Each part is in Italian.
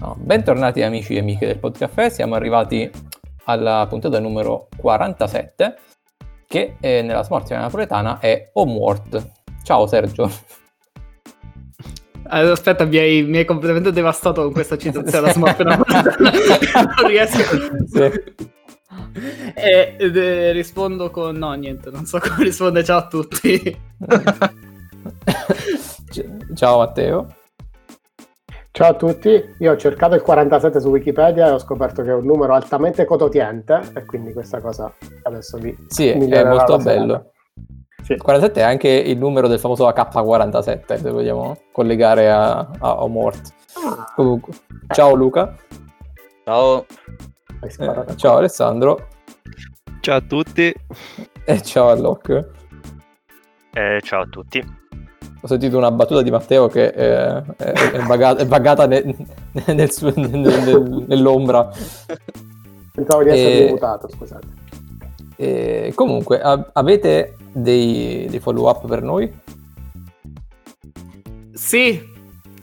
No, bentornati amici e amiche del Podcaffè, siamo arrivati alla puntata numero 47 che eh, nella smorza napoletana è Homeworld. Ciao Sergio. Aspetta, mi hai, mi hai, completamente devastato con questa citazione alla smorza napoletana. non riesco. Sì. E, e, rispondo con no, niente, non so come rispondere. Ciao a tutti. Ciao Matteo. Ciao a tutti, io ho cercato il 47 su Wikipedia e ho scoperto che è un numero altamente cototiente e quindi questa cosa adesso vi Sì, è molto bello. Sì. Il 47 è anche il numero del famoso AK-47, se vogliamo collegare a, a Homeworld. Ah. Comunque, ciao Luca. Ciao. Eh, ciao Alessandro. Ciao a tutti. E ciao a Locke. Eh, ciao a tutti ho sentito una battuta di Matteo che è, è, è, vagata, è vagata ne, nel suo, nel, nell'ombra. Pensavo di essere e, mutato, scusate. E, comunque, a, avete dei, dei follow up per noi? Sì,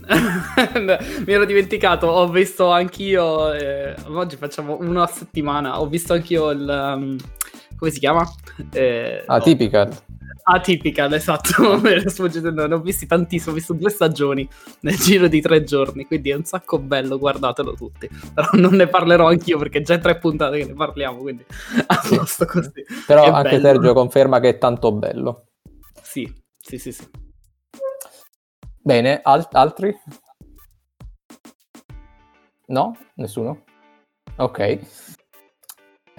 mi ero dimenticato, ho visto anch'io, eh, oggi facciamo una settimana, ho visto anch'io il... Um, come si chiama? Eh, Atypical. No. Atypical, esatto, me ne ne ho visti tantissimo, ho visto due stagioni nel giro di tre giorni, quindi è un sacco bello, guardatelo tutti. Però non ne parlerò anch'io perché già tre puntate che ne parliamo, quindi a posto così. Però è anche bello. Sergio conferma che è tanto bello. Sì, sì, sì, sì. Bene, al- altri? No? Nessuno? Ok.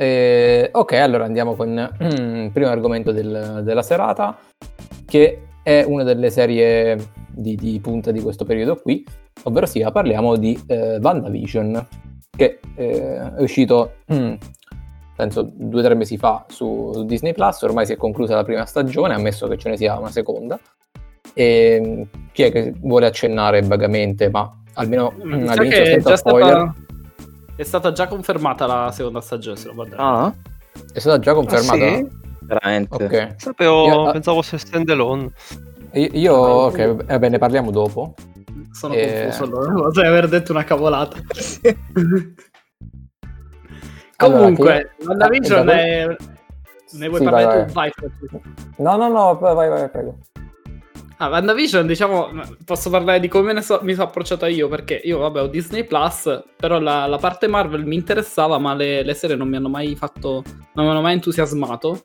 Eh, ok, allora andiamo con mm, il primo argomento del, della serata, che è una delle serie di, di, punta di questo periodo qui, ovvero sia parliamo di eh, WandaVision, che eh, è uscito, mm, penso, due o tre mesi fa su Disney Plus, ormai si è conclusa la prima stagione, ammesso che ce ne sia una seconda. E mm, chi è che vuole accennare vagamente, ma almeno mm, all'inizio senza spoiler... Stata è stata già confermata la seconda stagione, se lo guardate. Ah? È stata già confermata? Ah, sì? Veramente. Ok. Sapevo, io, ah, pensavo fosse stand alone. Io, io ok, va bene, parliamo dopo. Sono e... confuso allora, potrei aver detto una cavolata. Comunque, allora, WandaVision io... è... Ne vuoi sì, parlare vai, tu? Vai. No, no, no, vai, vai, prego. Ah, WandaVision, diciamo, posso parlare di come so, mi sono approcciata io, perché io, vabbè, ho Disney Plus, però la, la parte Marvel mi interessava, ma le, le, serie non mi hanno mai fatto, non mi hanno mai entusiasmato.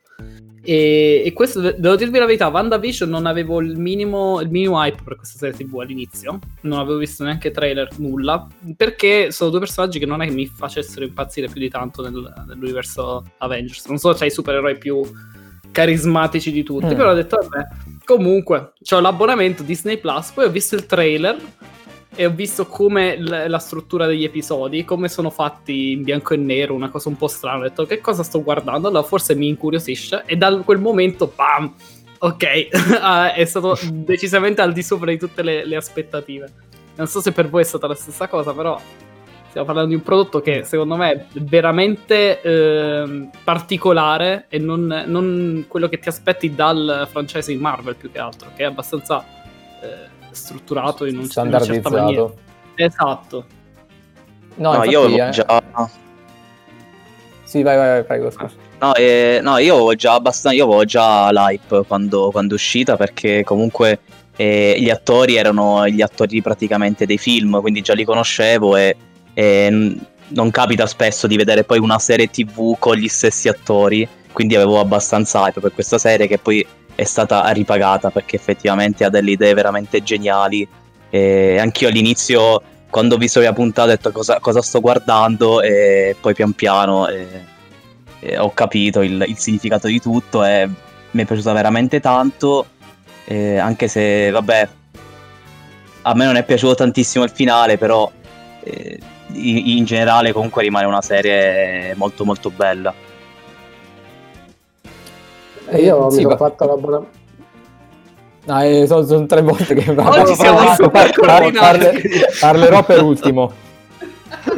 E, e, questo, devo dirvi la verità, WandaVision non avevo il minimo, il minimo hype per questa serie TV all'inizio, non avevo visto neanche trailer, nulla, perché sono due personaggi che non è che mi facessero impazzire più di tanto nel, nell'universo Avengers. Non so se c'hai i supereroi più carismatici di tutti, mm. però ho detto, vabbè Comunque, ho l'abbonamento Disney Plus, poi ho visto il trailer e ho visto come l- la struttura degli episodi, come sono fatti in bianco e nero, una cosa un po' strana. Ho detto che cosa sto guardando? Allora forse mi incuriosisce e da quel momento, bam, ok, ah, è stato decisamente al di sopra di tutte le, le aspettative. Non so se per voi è stata la stessa cosa, però stiamo parlando di un prodotto che secondo me è veramente eh, particolare e non, non, quello che ti aspetti dal franchising Marvel più che altro, che è abbastanza eh, strutturato in un standardizzato. Esatto. No, no io eh... già... Sì, vai, vai, vai prego, scusa. No, eh, no, io avevo già abbastanza, io avevo già l'hype quando, quando è uscita perché comunque eh, gli attori erano gli attori praticamente dei film, quindi già li conoscevo e e non capita spesso di vedere poi una serie tv con gli stessi attori, quindi avevo abbastanza hype per questa serie che poi è stata ripagata perché effettivamente ha delle idee veramente geniali. E anch'io all'inizio, quando ho visto la puntata, ho detto cosa, cosa sto guardando? E poi pian piano e, e ho capito il, il, significato di tutto e mi è piaciuta veramente tanto, anche se vabbè, a me non è piaciuto tantissimo il finale, però... Eh, in generale comunque rimane una serie molto molto bella. E io sì, mi sono fatto l'abbonamento. No, eh, sono, sono, tre volte che Oggi siamo par- par- par- parlerò per ultimo.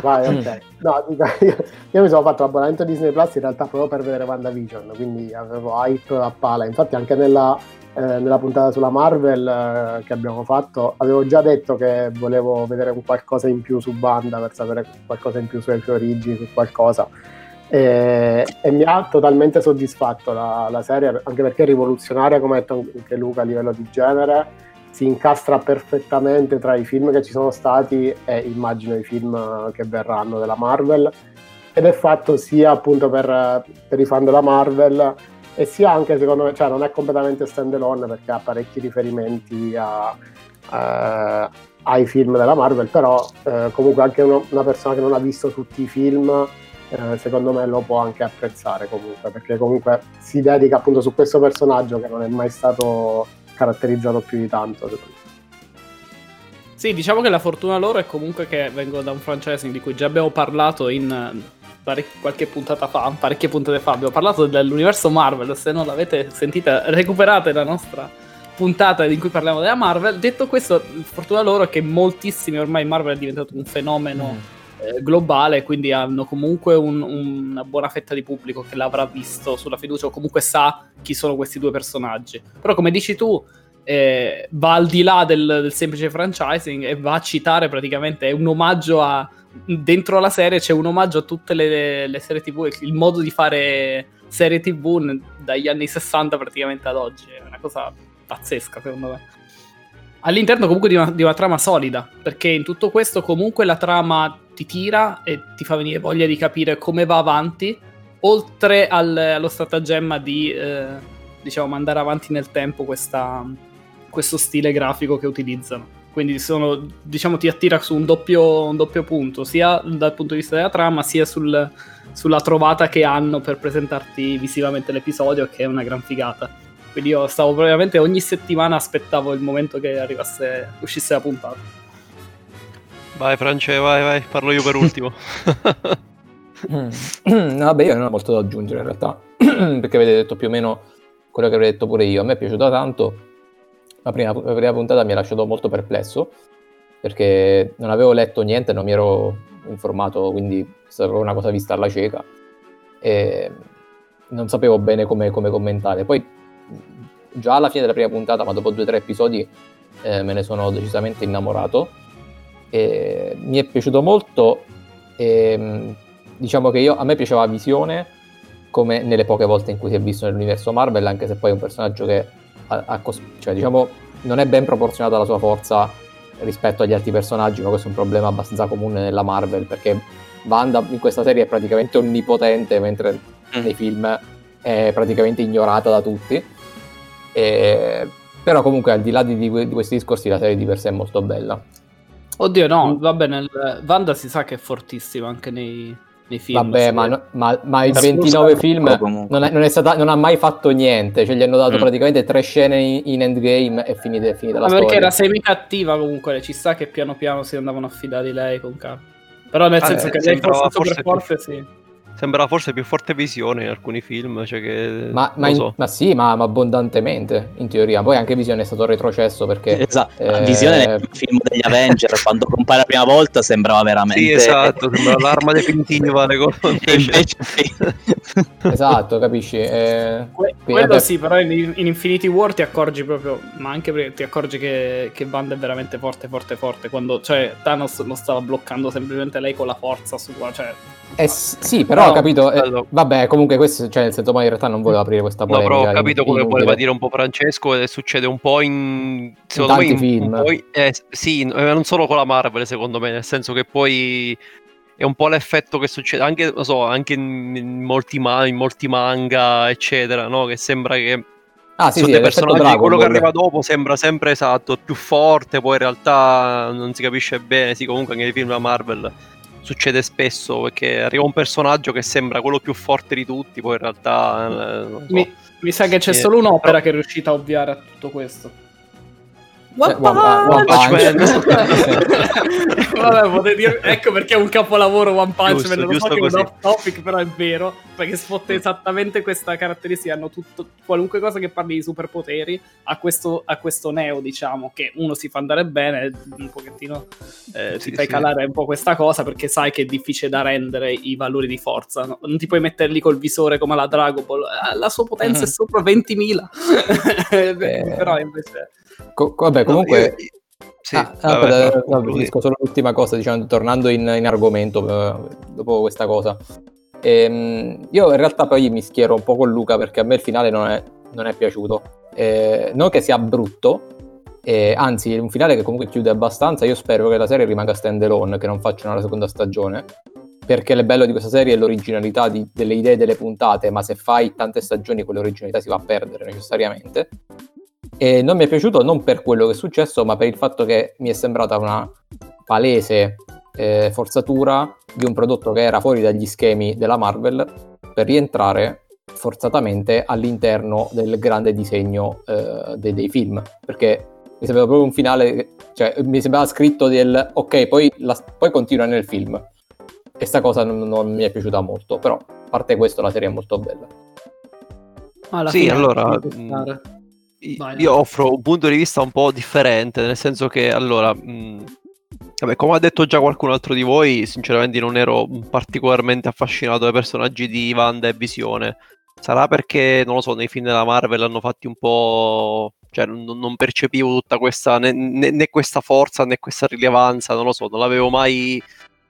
vai, ok. No, dico, io, io mi sono fatto l'abbonamento Disney Plus in realtà proprio per vedere WandaVision, quindi avevo hype a pala. Infatti anche nella, eh, nella puntata sulla Marvel eh, che abbiamo fatto avevo già detto che volevo vedere un qualcosa in più su Wanda per sapere qualcosa in più sulle sue origini, su qualcosa. E, e mi ha totalmente soddisfatto la, la serie, anche perché è rivoluzionaria, come ha detto anche Luca, a livello di genere si incastra perfettamente tra i film che ci sono stati e immagino i film che verranno della Marvel ed è fatto sia appunto per, per i fan della Marvel e sia anche secondo me, cioè non è completamente stand alone perché ha parecchi riferimenti a, a, ai film della Marvel, però eh, comunque anche uno, una persona che non ha visto tutti i film eh, secondo me lo può anche apprezzare comunque perché comunque si dedica appunto su questo personaggio che non è mai stato caratterizzato più di tanto. Sì, diciamo che la fortuna loro è comunque che vengono da un franchising di cui già abbiamo parlato in parec- qualche puntata fa, parecchie puntate fa. Abbiamo parlato dell'universo Marvel. Se non l'avete sentita, recuperate la nostra puntata in cui parliamo della Marvel. Detto questo, fortuna loro è che moltissimi ormai Marvel è diventato un fenomeno. Mm. Eh, globale, quindi hanno comunque un, una buona fetta di pubblico che l'avrà visto sulla fiducia o comunque sa chi sono questi due personaggi. Però come dici tu, eh, va al di là del, del, semplice franchising e va a citare praticamente, è un omaggio a... Dentro la serie c'è un omaggio a tutte le, le serie tv, il modo di fare serie tv dagli anni 60 praticamente ad oggi, è una cosa pazzesca secondo me. All'interno comunque di una, di una, trama solida, perché in tutto questo comunque la trama ti tira e ti fa venire voglia di capire come va avanti, oltre al, allo stratagemma di, eh, diciamo, mandare avanti nel tempo questa, questo stile grafico che utilizzano. Quindi sono, diciamo, ti attira su un doppio, un doppio, punto, sia dal punto di vista della trama, sia sul, sulla trovata che hanno per presentarti visivamente l'episodio, che è una gran figata. Quindi io stavo veramente ogni settimana aspettavo il momento che arrivasse, uscisse la puntata. Vai France, vai, vai, parlo io per ultimo. no, vabbè, io non ho molto da aggiungere in realtà, perché avete detto più o meno quello che avrei detto pure io. A me è piaciuta tanto, la prima, la prima puntata mi ha lasciato molto perplesso, perché non avevo letto niente, non mi ero informato, quindi sapevo una cosa vista alla cieca. E non sapevo bene come, come commentare. Poi già alla fine della prima puntata, ma dopo due o tre episodi eh, me ne sono decisamente innamorato. E mi è piaciuto molto. E, diciamo che io, a me piaceva Visione come nelle poche volte in cui si è visto nell'universo Marvel, anche se poi è un personaggio che ha, ha cioè, diciamo, non è ben proporzionato alla sua forza rispetto agli altri personaggi, ma questo è un problema abbastanza comune nella Marvel, perché Wanda in questa serie è praticamente onnipotente, mentre mm. nei film è praticamente ignorata da tutti. E, però comunque al di là di, di, questi discorsi la serie di per sé è molto bella. Oddio no, mm. vabbè, nel... Wanda si sa che è fortissima anche nei, nei film. Vabbè, ma, no, ma, ma i 29 film non, è, non, è stata, non, ha mai fatto niente, cioè gli hanno dato mm. praticamente tre scene in, in endgame e finita, è finita la ma storia. perché era semi cattiva comunque, ci sa che piano piano si andavano a fidare di lei con Cap. Però nel ah, senso eh, che lei fosse super forte, sì. Sembra forse più forte visione in alcuni film. Cioè che, ma, ma, in, ma, sì, ma, ma, abbondantemente in teoria. Poi anche Visione è stato retrocesso perché. Esatto. Eh... Visione nel film degli Avenger, quando compare la prima volta, sembrava veramente. Sì, esatto, sembrava l'arma definitiva. le cose. invece, esatto, capisci? Eh... Que- quello sì, però in, in, Infinity War ti accorgi proprio. Ma anche perché ti accorgi che, che Wanda è veramente forte, forte, forte. Quando, cioè, Thanos lo stava bloccando semplicemente lei con la forza sua. Cioè, eh, sì, però ho capito. Eh, vabbè, comunque questo, cioè, nel senso, poi in realtà non volevo aprire questa polemica. No, però ho capito quello che voleva dire un po' Francesco e succede un po' in... Secondo in me in, film. Un eh, sì, eh, non solo con la Marvel, secondo me, nel senso che poi è un po' l'effetto che succede anche, so, anche in, in, molti ma- in, molti manga, eccetera, no? Che sembra che Ah, sì, sono sì, dei personaggi, quello che arriva dopo sembra sempre esatto, più forte, poi in realtà non si capisce bene, sì, comunque anche nei film da Marvel succede spesso perché arriva un personaggio che sembra quello più forte di tutti, poi in realtà... Eh, so. mi, mi, sa che c'è solo un'opera però... che è riuscita a ovviare a tutto questo. One Eh, One- Punch! Punch. Vabbè, potevi dire- ecco perché è un capolavoro One Punch Giusto, Man, lo so che è un off topic, però è vero, perché sfotte esattamente questa caratteristica, hanno tutto, qualunque cosa che parli di superpoteri, a questo, a questo Neo, diciamo, che uno si fa andare bene, un pochettino eh, Sì, ti fai sì. calare un po' questa cosa, perché sai che è difficile da rendere i valori di forza, no? non ti puoi metterli col visore come la Dragon Ball, Ah, la sua potenza è Mhm. sopra 20.000, Eh. però invece... Co- vabbè, comunque... No, Sì, Ah, vabbè, finisco solo l'ultima cosa, diciamo, tornando in, in argomento eh, dopo questa cosa. Ehm, io in realtà poi mi schiero un po' con Luca perché a me il finale non è, non è piaciuto. Eh, non che sia brutto, eh, anzi è un finale che comunque chiude abbastanza. Io spero che la serie rimanga stand alone, che non facciano la seconda stagione. Perché il bello di questa serie è l'originalità di- delle idee delle puntate, ma se fai tante stagioni quell'originalità si va a perdere necessariamente. E non mi è piaciuto non per quello che è successo, ma per il fatto che mi è sembrata una palese eh, forzatura di un prodotto che era fuori dagli schemi della Marvel per rientrare forzatamente all'interno del grande disegno eh, dei, dei film. Perché mi sembrava proprio un finale, cioè mi sembrava scritto del ok, poi, la- poi continua nel film. E sta cosa non, non mi è piaciuta molto, però a parte questo la serie è molto bella. Alla Sì, fine allora, stare. I- Vai, Io offro un punto di vista un po' differente, nel senso che allora, mh, vabbè, come ha detto già qualcun altro di voi, sinceramente non ero particolarmente affascinato dai personaggi di Wanda e Visione. Sarà perché, non lo so, nei film della Marvel hanno fatti un po'... cioè non, non percepivo tutta questa, né, né- né questa forza né questa rilevanza, non lo so, non l'avevo mai...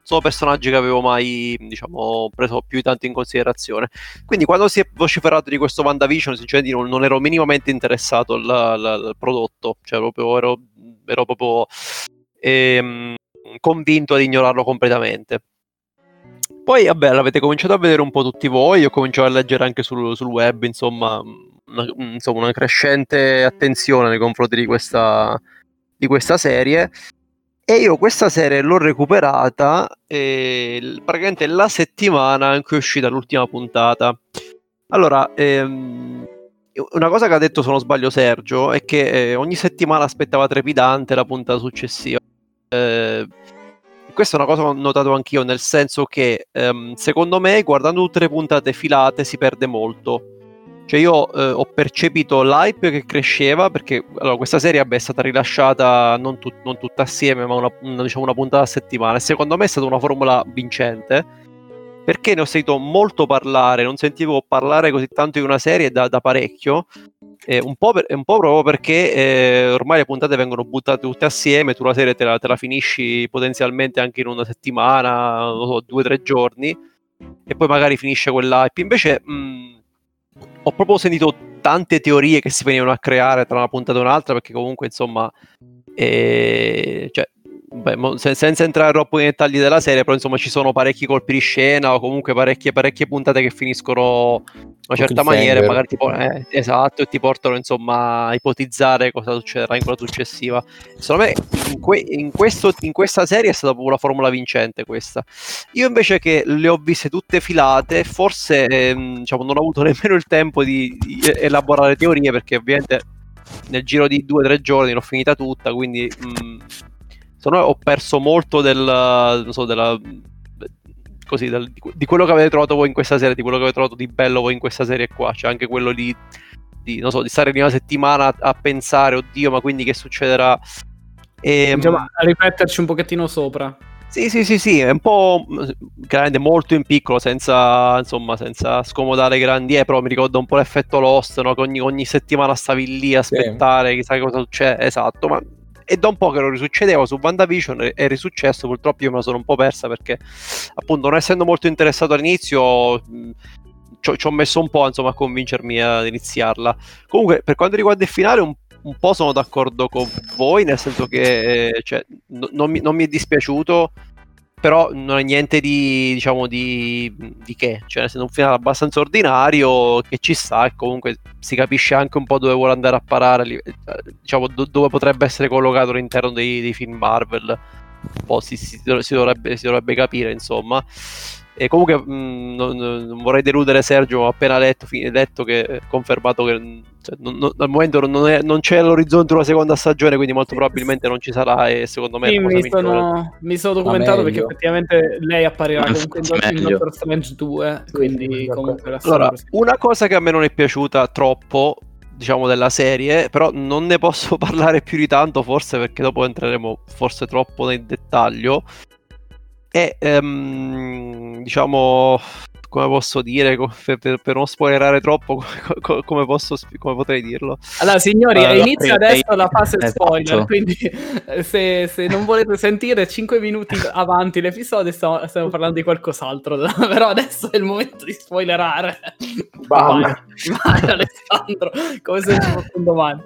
Sono personaggi che avevo mai, diciamo, preso più di tanto in considerazione. Quindi quando si è vociferato di questo WandaVision, sinceramente non, non ero minimamente interessato al, al- al prodotto, cioè proprio ero, ero proprio ehm, convinto ad ignorarlo completamente. Poi, vabbè, l'avete cominciato a vedere un po' tutti voi, ho cominciato a leggere anche sul, sul web, insomma una, insomma, una crescente attenzione nei confronti di questa, di questa serie. E io questa serie l'ho recuperata eh, praticamente la settimana in cui è uscita l'ultima puntata. Allora, ehm, una cosa che ha detto, se non sbaglio, Sergio, è che eh, ogni settimana aspettava trepidante la puntata successiva. Eh, questa è una cosa che ho notato anch'io, nel senso che ehm, secondo me, guardando tutte le puntate filate, si perde molto. Cioè, io eh, ho percepito l'hype che cresceva perché allora, questa serie vabbè, è stata rilasciata non, tut- non tutta assieme, ma una, una- diciamo, una puntata a settimana. E secondo me è stata una formula vincente perché ne ho sentito molto parlare, non sentivo parlare così tanto di una serie da, da parecchio. eh, un, po per- un po' proprio perché eh, ormai le puntate vengono buttate tutte assieme, tu la serie te la, te la finisci potenzialmente anche in una settimana, non so, due o tre giorni, e poi magari finisce quell'hype. Invece mh, ho proprio sentito tante teorie che si venivano a creare tra una puntata e un'altra, perché comunque insomma, eh, cioè, beh, se- senza entrare troppo nei dettagli della serie, però insomma ci sono parecchi colpi di scena o comunque parecchie, parecchie puntate che finiscono in una certa maniera e magari ti, eh, esatto, e ti portano insomma a ipotizzare cosa succederà in quella successiva. Secondo me in, que- in questo- in questa serie è stata proprio una formula vincente questa. Io invece che le ho viste tutte filate, forse ehm, diciamo, non ho avuto nemmeno il tempo di, di elaborare teorie perché ovviamente nel giro di due o tre giorni l'ho finita tutta, quindi mh, secondo me ho perso molto del, non so, della, così, del- di que- di quello che avete trovato voi in questa serie, di quello che avete trovato di bello voi in questa serie qua, cioè anche quello di, di, non so, di stare lì una settimana a, a pensare, oddio, ma quindi che succederà? E, Diciamo, a ripeterci un pochettino sopra. sì, sì, sì, sì, è un po' chiaramente molto in piccolo, senza, insomma, senza scomodare grandi, eh, però mi ricordo un po' l'effetto Lost, no? Che ogni, ogni settimana stavi lì a aspettare, chissà cosa succede, esatto, ma è da un po' che lo risuccedeva su WandaVision, è, risuccesso, purtroppo io me la sono un po' persa perché appunto non essendo molto interessato all'inizio mh, ci ho- ci ho messo un po' insomma a convincermi ad iniziarla. Comunque, per quanto riguarda il finale, un, un po' sono d'accordo con voi, nel senso che eh, cioè, no- non, mi, non mi è dispiaciuto, però non è niente di, diciamo, di, di che, cioè nel senso un finale abbastanza ordinario che ci sta e comunque si capisce anche un po' dove vuole andare a parare, eh, diciamo do- dove potrebbe essere collocato all'interno dei, dei film Marvel, un po' si, si si dovrebbe, si dovrebbe capire insomma. E comunque mh, non, non vorrei deludere Sergio, ho appena letto, fi- letto che confermato che cioè, non, non, al momento non, è, non, c'è all'orizzonte una seconda stagione, quindi molto probabilmente non ci sarà e secondo me... Sì, mi, sono, mi, sono, documentato perché effettivamente lei apparirà comunque in, in Doctor Strange 2, quindi comunque la Allora, una cosa che a me non è piaciuta troppo diciamo della serie però non ne posso parlare più di tanto forse perché dopo entreremo forse troppo nel dettaglio e um, diciamo come posso dire, per, per, non spoilerare troppo, come, come, posso, come potrei dirlo? Allora, signori, allora, inizia adesso prima... la fase esatto. spoiler, quindi eh, se, se, non volete sentire 5 minuti avanti l'episodio stiamo, stiamo parlando di qualcos'altro, però adesso è il momento di spoilerare. Vai, vai Alessandro, come se ci fosse un domani.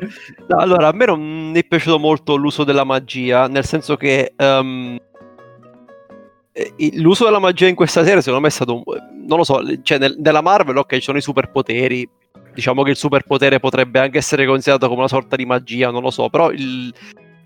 No, allora, a me non è piaciuto molto l'uso della magia, nel senso che... Um, l'uso della magia in questa serie secondo me è stato non lo so cioè nel, nella Marvel ok ci sono i superpoteri diciamo che il superpotere potrebbe anche essere considerato come una sorta di magia non lo so però il,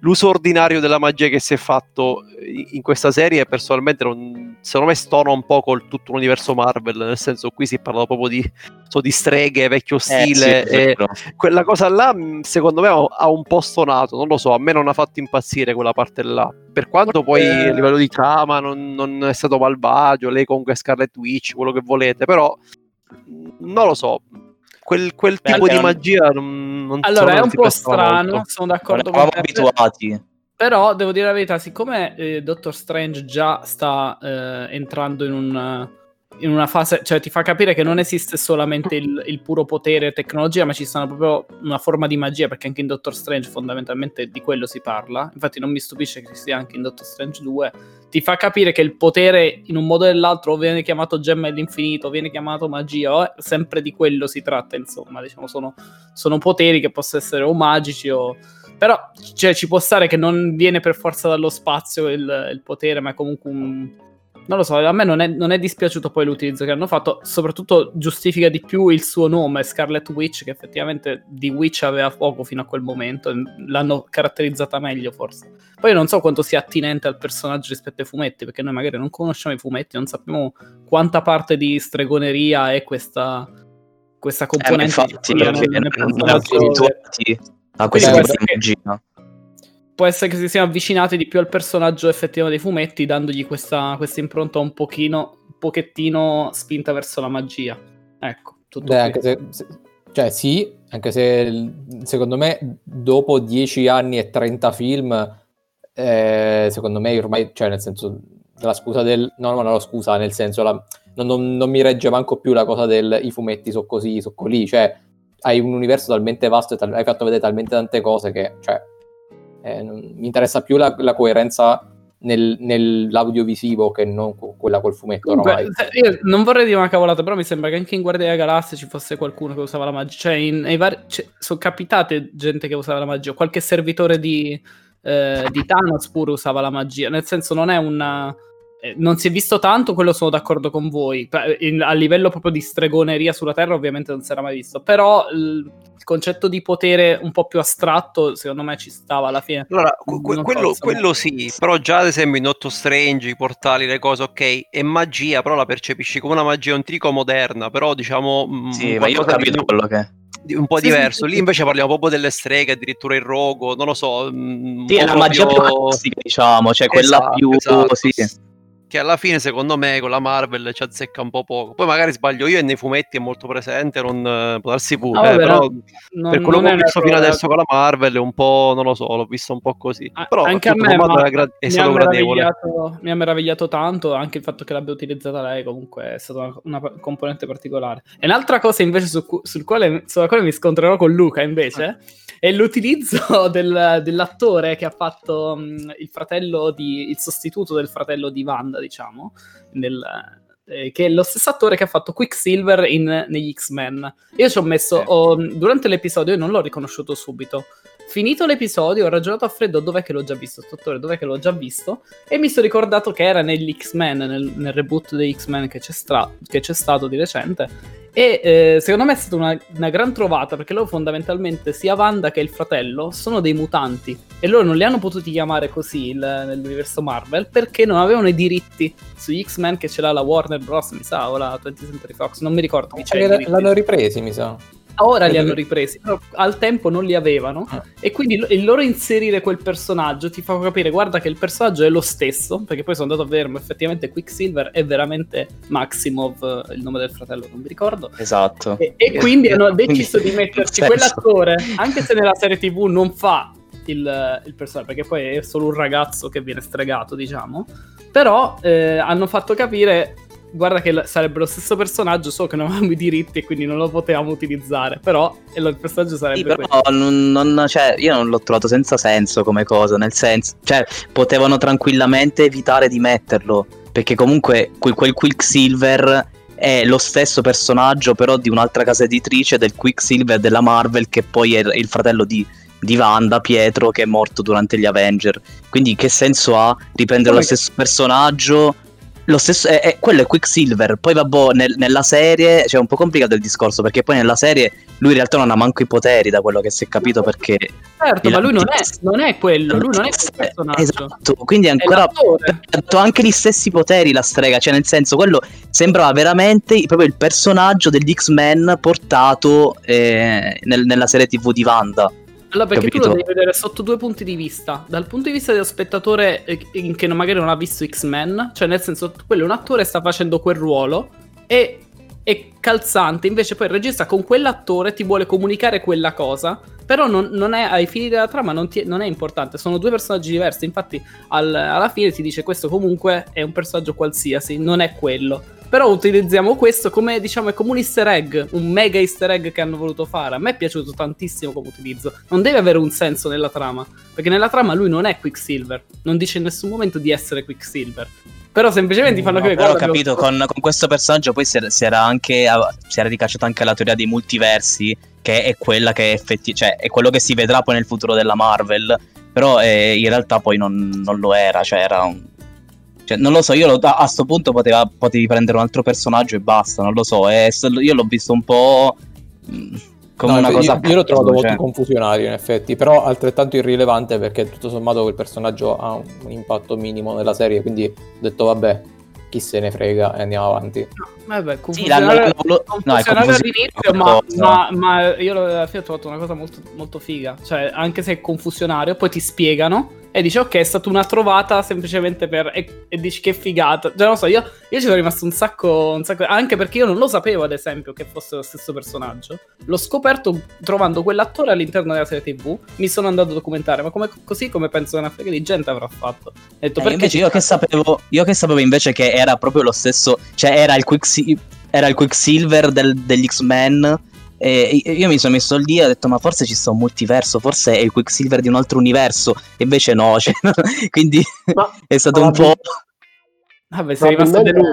l'uso ordinario della magia che si è fatto in questa serie personalmente non, secondo me stona un po' col tutto l'universo Marvel nel senso qui si parla proprio di, so, di streghe vecchio stile eh, sì, quella cosa là secondo me ha un po' stonato non lo so a me non ha fatto impazzire quella parte là. Per quanto poi a livello di trama non, non è stato malvagio lei comunque è Scarlet Witch quello che volete però non lo so quel, quel Beh, tipo di magia non, non allora è un po' strano molto. sono d'accordo non con te abituati però devo dire la verità siccome eh, Doctor Strange già sta eh, entrando in un in una fase, cioè ti fa capire che non esiste solamente il, il, puro potere tecnologia, ma ci stanno proprio una forma di magia, perché anche in Doctor Strange fondamentalmente di quello si parla. Infatti non mi stupisce che sia anche in Doctor Strange 2. Ti fa capire che il potere in un modo o nell'altro viene chiamato gemma dell'infinito, viene chiamato magia, eh? sempre di quello si tratta, insomma, diciamo sono, sono poteri che possono essere o magici o... Però cioè, ci può stare che non viene per forza dallo spazio il, il potere, ma è comunque un non lo so, a me non è, non è, dispiaciuto poi l'utilizzo che hanno fatto, soprattutto giustifica di più il suo nome, Scarlet Witch, che effettivamente di Witch aveva poco fino a quel momento, l'hanno caratterizzata meglio forse. Poi non so quanto sia attinente al personaggio rispetto ai fumetti, perché noi magari non conosciamo i fumetti, non sappiamo quanta parte di stregoneria è questa, questa componente. Eh, infatti, perché non, non, abituati a questa tecnologia può essere che si siano avvicinati di più al personaggio effettivo dei fumetti, dandogli questa, questa impronta un pochino, un pochettino spinta verso la magia. Ecco, tutto Beh, anche se, se, cioè sì, anche se secondo me dopo 10 anni e 30 film, eh, secondo me ormai, cioè nel senso, la scusa del... No, no, no, scusa, nel senso, la, non, non, non, mi regge manco più la cosa del i fumetti sono così, sono così, cioè hai un universo talmente vasto e tal- hai fatto vedere talmente tante cose che, cioè, eh, mi interessa più la, la coerenza nel, nell'audiovisivo che non quella col fumetto. Comunque, io non vorrei dire una cavolata, però mi sembra che anche in Guardia della Galassia ci fosse qualcuno che usava la magia. Cioè, in, vari, cioè, sono capitate gente che usava la magia. Qualche servitore di, eh, di Thanos pure usava la magia. Nel senso, non è una non si è visto tanto, quello sono d'accordo con voi. A livello proprio di stregoneria sulla Terra, ovviamente non si era mai visto. Però il, concetto di potere un po' più astratto, secondo me, ci stava alla fine. Allora, que- quello, quello, sì, però già ad esempio in Otto Strange, i portali, le cose, ok, è magia, però la percepisci come una magia antica moderna, però diciamo... Mm, sì, ma io ho capito di... quello che è un po' sì, diverso. Sì, Lì invece parliamo proprio delle streghe, addirittura il rogo, non lo so. Mm, sì, è la magia più classica, diciamo, cioè quella esatto, più... Esatto. Sì che alla fine secondo me con la Marvel ci azzecca un po' poco. Poi magari sbaglio io e nei fumetti è molto presente, non eh, può darsi pure, no, eh, però non, per quello che ho visto fino adesso con la Marvel è un po', non lo so, l'ho visto un po' così. Ah, però anche a me è, gra- è stato gradevole. Mi ha meravigliato tanto anche il fatto che l'abbia utilizzata lei, comunque è stata una, una componente particolare. E un'altra cosa invece su, sul quale, sulla quale mi scontrerò con Luca invece... Ah è l'utilizzo del, dell'attore che ha fatto um, il fratello di, il sostituto del fratello di Wanda, diciamo, nel, eh, che è lo stesso attore che ha fatto Quicksilver in, negli X-Men. Io ci ho messo, oh, durante l'episodio, io non l'ho riconosciuto subito, finito l'episodio, ho ragionato a freddo dov'è che l'ho già visto, dottore, dov'è che l'ho già visto, e mi sono ricordato che era negli X-Men, nel, nel reboot dei X-Men che c'è, stra- che c'è stato di recente. E eh, secondo me è stata una, una gran trovata perché loro fondamentalmente sia Wanda che il fratello sono dei mutanti e loro non li hanno potuti chiamare così il- nell'universo Marvel perché non avevano i diritti sugli X-Men che ce l'ha la Warner Bros. mi sa o la 20th Century Fox, non mi ricordo chi c'è. l'hanno ripresi, mi sa. Ora li hanno ripresi, però al tempo non li avevano. Ah. E quindi lo- il loro inserire quel personaggio ti fa capire, guarda che il personaggio è lo stesso, perché poi sono andato a vedere, ma effettivamente Quicksilver è veramente Maximov, eh, il nome del fratello, non mi ricordo. Esatto. E, e quindi hanno deciso di metterci quell'attore, anche se nella serie TV non fa il, il personaggio, perché poi è solo un ragazzo che viene stregato, diciamo. Però eh, hanno fatto capire, guarda che sarebbe lo stesso personaggio, solo che non avevamo i diritti e quindi non lo potevamo utilizzare. Però il personaggio sarebbe Sì, però non, non- cioè, io non l'ho trovato senza senso come cosa, nel senso, cioè, potevano tranquillamente evitare di metterlo, perché comunque quel, quel Quicksilver è lo stesso personaggio, però di un'altra casa editrice del Quicksilver della Marvel, che poi è il fratello di, di Wanda, Pietro, che è morto durante gli Avenger. Quindi che senso ha riprendere Come lo stesso personaggio? Lo stesso, è, è- quello è Quicksilver. Poi, vabbè, nel- nella serie c'è un po' complicato il discorso perché poi nella serie lui in realtà non ha manco i poteri, da quello che si è capito. Perché Certo, ma lui non è, non è quello, lui non è quel Eh, personaggio. Esatto, quindi è È ancora ha dato anche gli stessi poteri la strega, cioè nel senso quello sembrava veramente proprio il personaggio degli X-Men portato eh, nel- nella serie TV di Wanda. Allora, perché tu Capito? lo devi vedere sotto due punti di vista. Dal punto di vista dello spettatore eh, che magari non ha visto X-Men, cioè nel senso, quello è un attore sta facendo quel ruolo e è calzante. Invece, poi il regista con quell'attore ti vuole comunicare quella cosa. Però non, non è ai fini della trama, non, ti- non è importante. Sono due personaggi diversi. Infatti, al- alla fine ti dice: Questo comunque è un personaggio qualsiasi, non è quello. Però utilizziamo questo come, diciamo, è come un easter egg, un mega easter egg che hanno voluto fare. A me è piaciuto tantissimo come utilizzo. Non deve avere un senso nella trama, perché nella trama lui non è Quicksilver. Non dice in nessun momento di essere Quicksilver. Però semplicemente ti fanno No, capire Però ho capito, abbiamo- con, con questo personaggio poi si era, si era anche si era ricacciata anche la teoria dei multiversi, che è quella che effetti, cioè è quello che si vedrà poi nel futuro della Marvel. Però eh, in realtà poi non, non lo era, cioè era un. Cioè, non lo so, io lo- a, a sto punto poteva, potevi prendere un altro personaggio e basta, non lo so. e s- io l'ho visto un po' mh, come No, una io- cosa. Io, l'ho trovato molto cioè. confusionario, in effetti, però altrettanto irrilevante perché tutto sommato quel personaggio ha un, impatto minimo nella serie, quindi ho detto vabbè, chi se ne frega e andiamo avanti. Vabbè, Sì, no, è confusionare confusionario all'inizio, ma, ma- ma io alla fine ho trovato una cosa molto, molto figa. Cioè, anche se è confusionario, poi ti spiegano e dici, ok, è stata una trovata semplicemente per. E, e dici che figata. Cioè, non so, io, io ci sono rimasto un sacco, un sacco. Anche perché io non lo sapevo, ad esempio, che fosse lo stesso personaggio. L'ho scoperto trovando quell'attore all'interno della serie TV. Mi sono andato a documentare, ma come- così come penso che una frega di gente avrà fatto. Ho detto, Eh, perché io che, sapevo, io che sapevo invece che era proprio lo stesso, cioè era il, Quicksi- era il Quicksilver del- degli X-Men. E io mi sono messo lì e ho detto: Ma forse ci sta un multiverso, forse è il Quicksilver di un altro universo. E invece no, cioè, quindi Ma è stato un po'. Vabbè, sei rimasto deluso.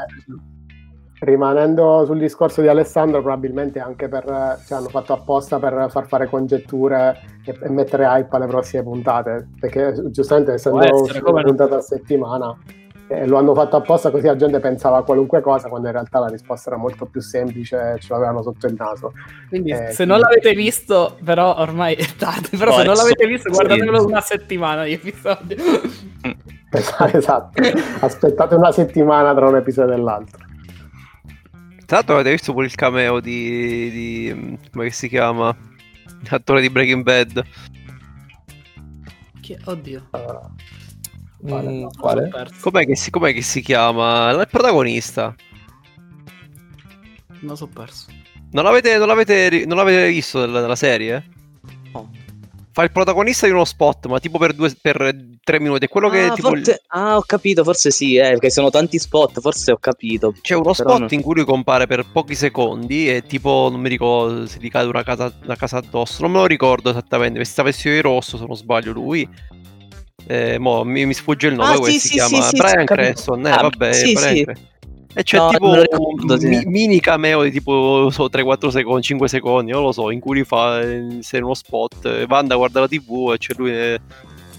Rimanendo sul discorso di Alessandro, probabilmente anche per cioè, hanno fatto apposta per far fare congetture e, e mettere hype alle prossime puntate. Perché giustamente essendo essere, una puntata a settimana, eh, lo hanno fatto apposta così la gente pensava a qualunque cosa, quando in realtà la risposta era molto più semplice, ce l'avevano sotto il naso. Quindi Eh, se non l'avete visto, però ormai è tardi. Però se Poi, non l'avete visto, sì. guardatelo una settimana gli episodi. esatto. Aspettate una settimana tra un episodio e l'altro. Tra l'altro avete visto pure il cameo di, di mm, come che si chiama? L'attore di Breaking Bad. Chi- Oddio. Allora, Mm, quale? Com'è che si, com'è che si chiama? Il protagonista. Non so perso. Non l'avete, non l'avete, non l'avete visto della, della serie? No. Fa il protagonista di uno spot, ma tipo per, due, per tre minuti. È quello che ah, tipo. forse- ah, ho capito, forse sì, eh, perché sono tanti spot, forse ho capito. C'è uno Però spot non- in cui lui compare per pochi secondi e tipo, non mi ricordo se gli cade una casa, una casa addosso, non me lo ricordo esattamente, vestita vestito di rosso se non sbaglio lui. Eh, mo, mi, mi sfugge il nome, Ah, sì, si sì, chiama? sì, Brian. Creston, eh, Ah, vabbè, sì, Brian sì. Creston. E c'è No, tipo un ricordo, sì. mi- mini cameo di tipo so, 3-4 secondi, 5 secondi, non lo so, in cui li fa in uno spot, eh, Wanda guarda la tv e c'è lui eh,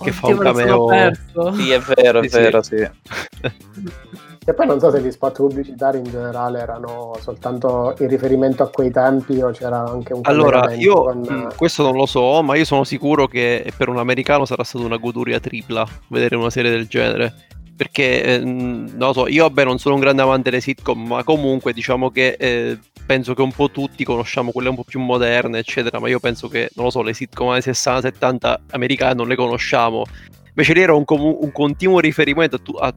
che fa un Oddio, lo sono cameo. Sì, è vero, è Sì, sì. vero, sì. E poi non so se gli spot pubblicitari in generale erano soltanto in riferimento a quei tempi o c'era anche un Allora, io con- mh, questo non lo so, ma io sono sicuro che per un americano sarà stata una goduria tripla vedere una serie del genere. Perché, eh, non lo so, io vabbè non sono un grande amante delle sitcom, ma comunque diciamo che eh, penso che un po' tutti conosciamo quelle un po' più moderne, eccetera, ma io penso che, non lo so, le sitcom anni 60-70 americane non le conosciamo. Invece lì era un, comu- un continuo riferimento a, tu- a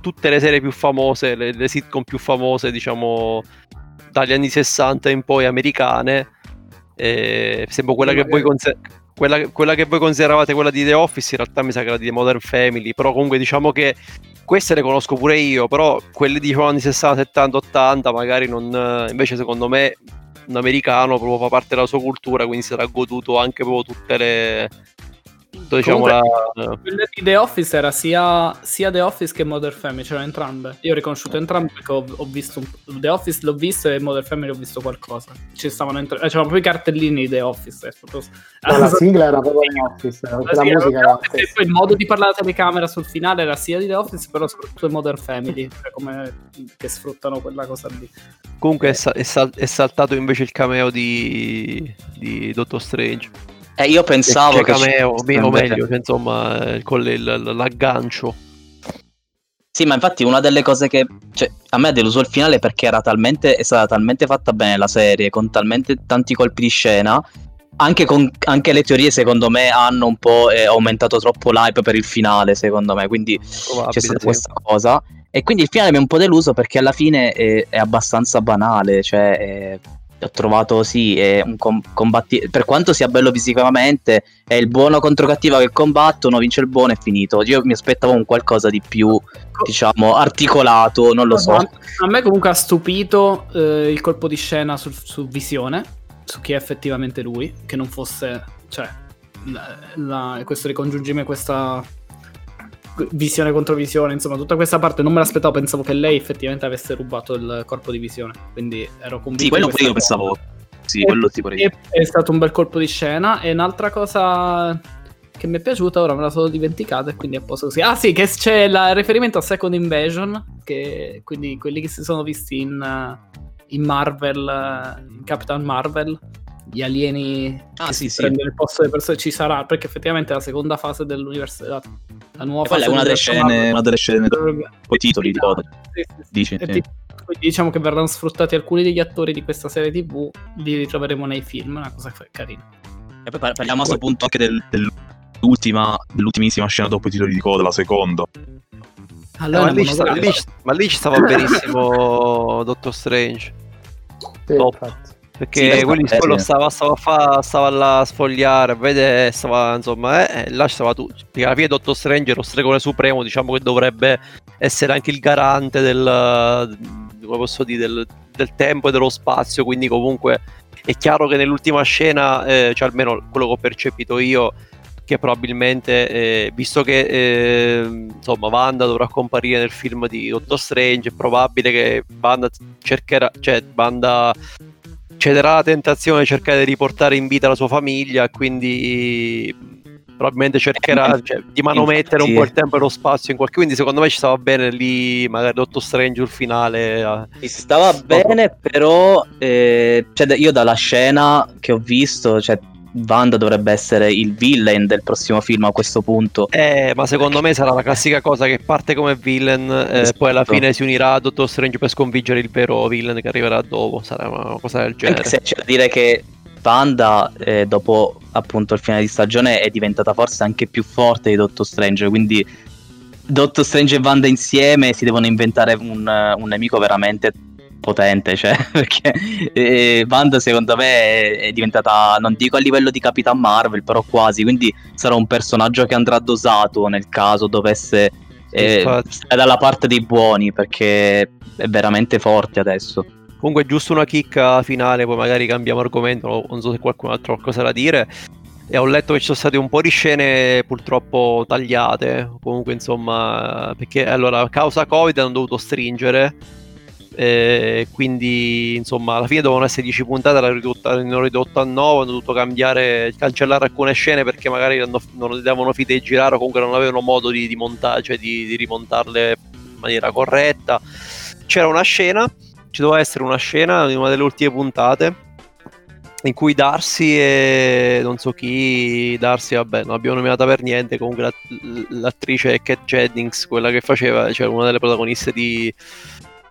tutte le serie più famose, le, le sitcom più famose, diciamo, dagli anni 60 in poi americane. Eh, sembra quella che, voi conse- quella, quella che voi consideravate quella di The Office, in realtà mi sa che era di The Modern Family, però comunque diciamo che queste le conosco pure io, però quelle diciamo anni 60, 70, 80 magari non... invece secondo me un americano proprio fa parte della sua cultura, quindi sarà goduto anche proprio tutte le... tutto, diciamo la... Quella di The Office era sia, sia The Office che Modern Family, c'erano entrambe. Io ho riconosciuto entrambe perché ho, ho visto un- The Office l'ho visto e Modern Family ho visto qualcosa. Ci stavano entrambe, c'erano proprio i cartellini di The Office. eh, proprio- No, la sigla era proprio The Office, la sigla era musica The era la Office, e poi il modo di parlare alla telecamera sul finale era sia di The Office, però soprattutto Modern Family, cioè come che sfruttano quella cosa lì. Comunque è, sa- è sal- è saltato invece il cameo di, di Doctor Strange. Eh, io pensavo che cameo, ci- o meglio, cioè, insomma, eh, con l'aggancio. Sì, ma infatti una delle cose che cioè, a me ha deluso il finale perché era talmente, è stata talmente fatta bene la serie, con talmente tanti colpi di scena, anche, con, anche le teorie secondo me hanno un po' eh, aumentato troppo l'hype per il finale, secondo me, quindi Probabile, c'è stata sì. questa cosa. E quindi il finale mi ha un po' deluso perché alla fine è, è abbastanza banale, cioè è- ho trovato sì, è un com- combatti- per quanto sia bello fisicamente, è il buono contro cattiva che combattono, vince il buono e finito. Io mi aspettavo un qualcosa di più, diciamo, articolato, non lo so. A me comunque ha stupito eh, il colpo di scena sul- su Visione, su chi è effettivamente lui, che non fosse, cioè, la- la- questo ricongiungime, questa visione contro visione, insomma, tutta questa parte non me l'aspettavo, pensavo che lei effettivamente avesse rubato il corpo di visione, quindi ero convinto. Sì, quello di pure io pensavo. Sì, quello tipo e- È stato un bel colpo di scena. E un'altra cosa che mi è piaciuta, ora me la sono dimenticata e quindi è posto così. Ah sì, che c'è il riferimento a Second Invasion, che quindi quelli che si sono visti in, in Marvel, in Capitan Marvel, gli alieni Ah, sì, sì. prendono il posto delle persone, ci sarà, perché effettivamente la seconda fase dell'universo, la, la nuova E quella fase è una delle scene, Marvel una delle scene dopo dovrebbe- i titoli di coda. Sì, sì. Dici? E sì. quindi diciamo che verranno sfruttati alcuni degli attori di questa serie TV, li ritroveremo nei film, è una cosa carina. E poi par- parliamo a questo punto anche del- dell'ultima, dell'ultimissima scena dopo i titoli di coda, la seconda. Allora, ma, lì ci sta- monografica. lì ma lì ci stava benissimo Doctor Strange. Sì, infatti. Perché Sì, quelli, eh, quello sì. stava, stava, a fa- stava là a sfogliare, a vedere, stava, insomma, eh, e là stava tu. Perché alla fine Doctor Strange lo stregone supremo, diciamo che dovrebbe essere anche il garante del, come posso dire, del, del tempo e dello spazio, quindi comunque è chiaro che nell'ultima scena, eh, cioè almeno quello che ho percepito io, che probabilmente, eh, visto che eh, insomma Wanda dovrà comparire nel film di Doctor Strange, è probabile che Wanda cercherà, cioè Wanda cederà alla tentazione di cercare di riportare in vita la sua famiglia quindi probabilmente cercherà Eh, cioè, di manomettere un infatti- po' il tempo e lo spazio in qualche quindi secondo me ci stava bene lì magari Doctor Strange sul finale eh. Ci stava bene, però eh, cioè, io dalla scena che ho visto, cioè, Wanda dovrebbe essere il villain del prossimo film a questo punto. Eh, ma secondo me sarà la classica cosa che parte come villain e Esatto. poi alla fine si unirà a Doctor Strange per sconfiggere il vero villain che arriverà dopo sarà una cosa del genere Anche se c'è da dire che Wanda, eh, dopo appunto il finale di stagione, è diventata forse anche più forte di Doctor Strange. Quindi Doctor Strange e Wanda insieme si devono inventare un, un nemico veramente potente. Cioè, perché eh, Wanda, secondo me, è, è diventata, non dico a livello di Capitan Marvel, però quasi. Quindi sarà un personaggio che andrà dosato nel caso dovesse eh, stare dalla parte dei buoni, perché è veramente forte adesso. Comunque, giusto una chicca finale, poi magari cambiamo argomento. Non so se qualcun altro ha qualcosa da dire. E ho letto che ci sono state un po' di scene purtroppo tagliate. Comunque, insomma, perché allora a causa Covid hanno dovuto stringere. E quindi insomma alla fine dovevano essere 10 puntate, l'hanno ridotta, ridotta a 9, hanno dovuto cambiare, cancellare alcune scene perché magari hanno- non davano fide di girare o comunque non avevano modo di, di montare, cioè di, di rimontarle in maniera corretta. C'era una scena, ci doveva essere una scena in una delle ultime puntate in cui Darcy e non so chi, Darcy vabbè non l'abbiamo nominata per niente, comunque la- l'attrice Cat Jennings, quella che faceva, cioè una delle protagoniste di,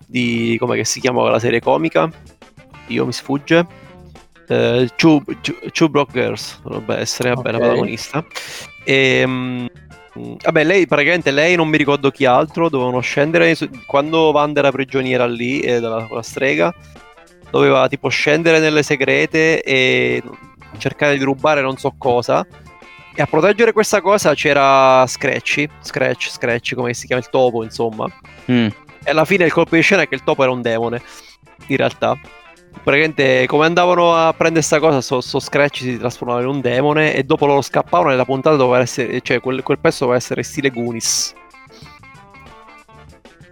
di come che si chiama la serie comica, io mi sfugge, eh, Two, Two- Broke Girls, dovrebbe essere vabbè, la Ok. protagonista. E, mm, vabbè, lei praticamente lei non mi ricordo chi altro, dovevano scendere quando Wanda era prigioniera lì eh, dalla la strega, doveva tipo scendere nelle segrete e cercare di rubare non so cosa. E a proteggere questa cosa c'era Scratchy, Scratch, Scratch, come si chiama il topo, insomma. Mm. E alla fine il colpo di scena è che il topo era un demone, in realtà. Praticamente come andavano a prendere sta cosa, so, so Scratch si trasformava in un demone e dopo loro scappavano e la puntata doveva essere, cioè quel, quel pezzo doveva essere stile Goonies.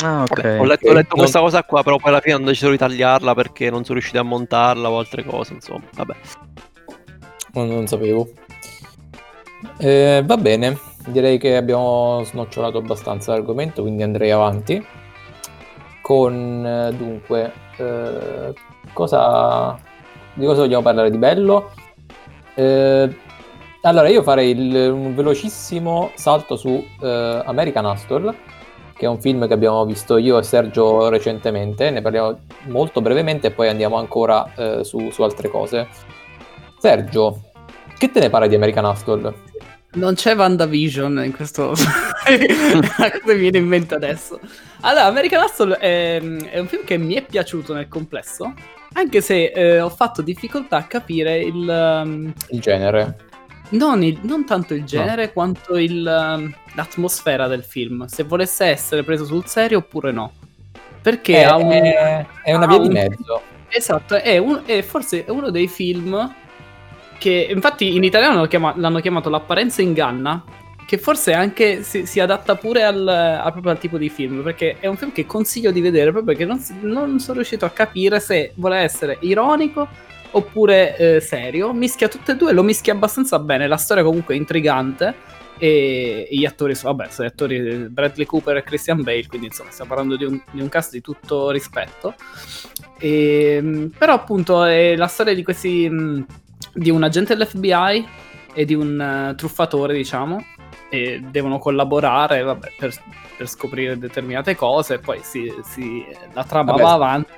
Ah, ok. Vabbè, ho letto, ho letto Non- questa cosa qua, però poi alla fine hanno deciso di tagliarla perché non sono riusciti a montarla o altre cose, insomma. Vabbè. Non, non sapevo. Eh, va bene, direi che abbiamo snocciolato abbastanza l'argomento, quindi andrei avanti. Con dunque, eh, cosa, di cosa vogliamo parlare di bello? Eh, allora, io farei il- un velocissimo salto su eh, American Hustle, che è un film che abbiamo visto io e Sergio recentemente. Ne parliamo molto brevemente e poi andiamo ancora eh, su, su altre cose. Sergio, che te ne pare di American Hustle? Non c'è WandaVision in questo. Cosa mi viene in mente adesso? Allora, American Hustle è, è un film che mi è piaciuto nel complesso. Anche se eh, ho fatto difficoltà a capire il. um, Il genere. non, il- non tanto il genere quanto il, um, l'atmosfera del film. Se volesse essere preso sul serio oppure no. Perché È, ha un. è- è una via di un- mezzo. Esatto, è, un- è forse uno dei film che infatti in italiano lo chiama- l'hanno chiamato L'apparenza inganna, che forse anche si, si adatta pure al, a- proprio al tipo di film, perché è un film che consiglio di vedere proprio perché non, non sono riuscito a capire se vuole essere ironico oppure eh, serio. Mischia tutte e due, lo mischia abbastanza bene, la storia comunque è intrigante e gli attori sono, vabbè, sono gli attori eh, Bradley Cooper e Christian Bale, quindi insomma stiamo parlando di un, di un cast di tutto rispetto. E, però appunto è la storia di questi mh, di un agente dell'FBI e di un eh, truffatore, diciamo, e devono collaborare vabbè, per, per scoprire determinate cose, poi si, si- la trama Vabbè, va avanti.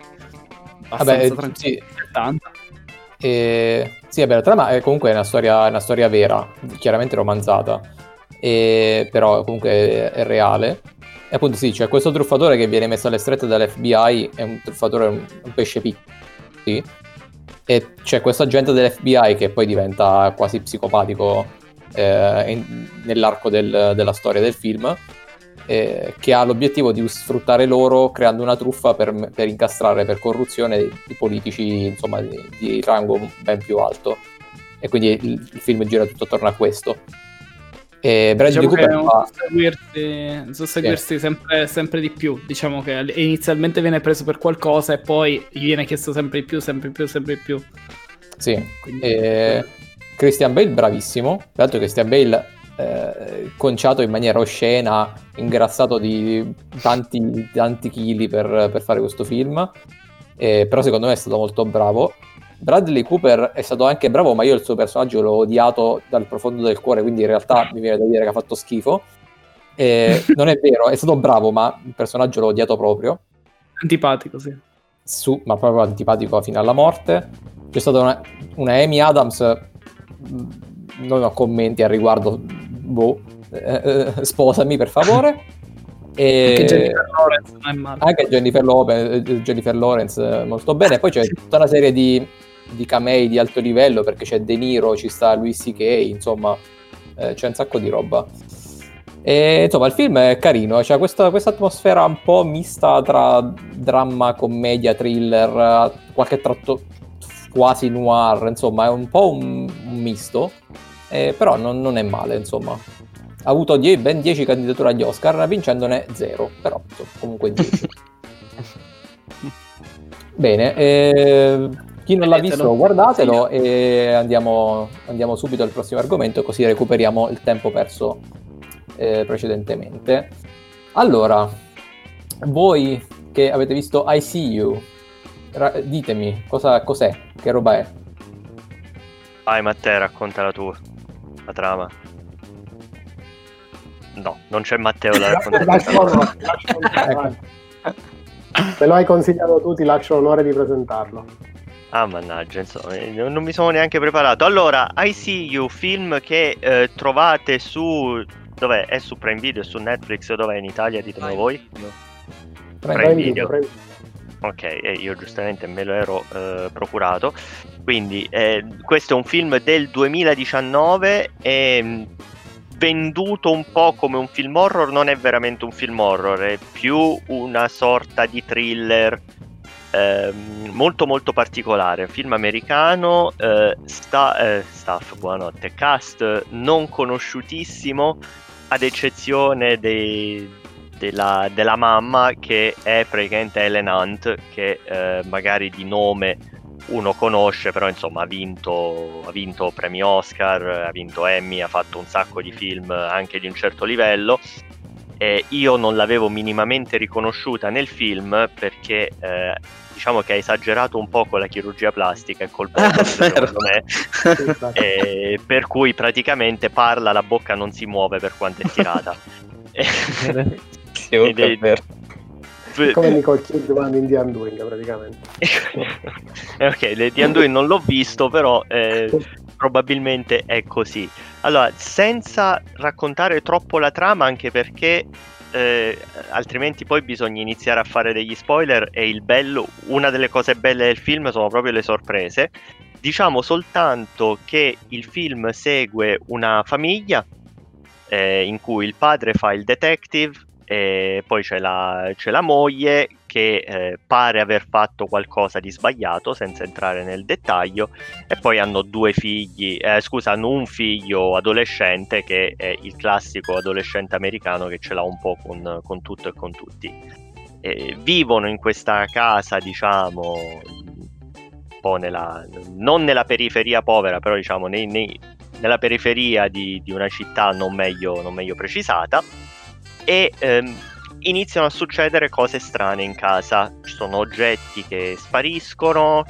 Vabbè, Abbastanza eh, sì. 70. E, sì, vabbè, la trama è comunque una storia, è una storia vera, chiaramente romanzata, e- però comunque è, è reale. E appunto sì, c'è questo truffatore che viene messo alle strette dall'FBI, è un truffatore, un, un pesce piccolo, sì. E c'è questo agente dell'FBI che poi diventa quasi psicopatico eh, in- nell'arco del- della storia del film, eh, che ha l'obiettivo di sfruttare loro creando una truffa per, per incastrare per corruzione i politici insomma di, di rango ben più alto. E quindi il, il film gira tutto attorno a questo e Bradley Diciamo Cooper fa susseguirsi, susseguirsi sempre, sempre di più. Diciamo che inizialmente viene preso per qualcosa e poi gli viene chiesto sempre di più, sempre di più, sempre di più. sì Quindi- e Christian Bale bravissimo tra l'altro Christian Bale eh, conciato in maniera oscena ingrassato di tanti, tanti chili per, per fare questo film Eh, però secondo me è stato molto bravo Bradley Cooper è stato anche bravo, ma io il suo personaggio l'ho odiato dal profondo del cuore, quindi in realtà mi viene da dire che ha fatto schifo. Eh, non è vero, è stato bravo, ma il personaggio l'ho odiato proprio, Antipatico, sì. su- ma proprio antipatico fino alla morte. C'è stata una, una Amy Adams, mh, non ho commenti al riguardo, boh, eh, eh, sposami per favore. E... Anche Jennifer Lawrence. Anche Jennifer, eh, Jennifer Lawrence eh, molto bene. Poi c'è tutta una serie di, di camei di alto livello perché c'è De Niro, ci sta Louis C.K., insomma, eh, c'è un sacco di roba. E insomma, il film è carino, c'è questa, questa atmosfera un po' mista tra dramma, commedia, thriller, eh, qualche tratto quasi noir, insomma, è un po' un, un misto, eh, però non, non è male, insomma. Ha avuto die- ben 10 candidature agli Oscar, vincendone 0, però comunque 10. Bene, eh, chi non l'ha Vedetelo. visto guardatelo e andiamo, andiamo subito al prossimo argomento così recuperiamo il tempo perso eh, precedentemente. Allora, voi che avete visto I See You, ra- ditemi cosa, cos'è, che roba è. Vai Matteo, raccontala tu, la trama. No, non c'è Matteo da raccontare. Lascio l'onore, lascio l'onore. Se lo hai consigliato tu, ti lascio l'onore di presentarlo. Ah, mannaggia, insomma, eh, non non mi sono neanche preparato. Allora, I See You, film che eh, trovate su... Dov'è? È su Prime Video, è su Netflix, dov'è in Italia? Ditemelo voi. Prego. Prime Prendi, Video. prendi. Ok, e io giustamente me lo ero eh, procurato. Quindi, eh, questo è un film del 2019 e mh, venduto un po' come un film horror, non è veramente un film horror, è più una sorta di thriller ehm, molto molto particolare. Film americano, eh, sta- eh, staff, buonanotte, cast non conosciutissimo, ad eccezione dei, della, della mamma che è praticamente Ellen Hunt che eh, magari di nome uno conosce però insomma ha vinto, ha vinto premi Oscar ha vinto Emmy ha fatto un sacco di film anche di un certo livello e io non l'avevo minimamente riconosciuta nel film perché eh, diciamo che ha esagerato un po' con la chirurgia plastica e col Ah, botox secondo me. Esatto. e per cui praticamente parla la bocca non si muove per quanto è tirata. Ed è- vero. Come Nicole Kidman in The Undoing, praticamente. Eh, ok, di Anduin non l'ho visto, però eh, probabilmente è così. Allora, senza raccontare troppo la trama, anche perché eh, altrimenti poi bisogna iniziare a fare degli spoiler e il bello, una delle cose belle del film sono proprio le sorprese. Diciamo soltanto che il film segue una famiglia eh, in cui il padre fa il detective e poi c'è la, c'è la moglie che eh, pare aver fatto qualcosa di sbagliato senza entrare nel dettaglio e poi hanno due figli, eh, scusa, hanno un figlio adolescente che è il classico adolescente americano che ce l'ha un po' con, con tutto e con tutti. Eh, vivono in questa casa, diciamo, un po' nella, non nella periferia povera, però diciamo nei- nei- nella periferia di, di una città non meglio, non meglio precisata e ehm, iniziano a succedere cose strane in casa. Ci sono oggetti che spariscono,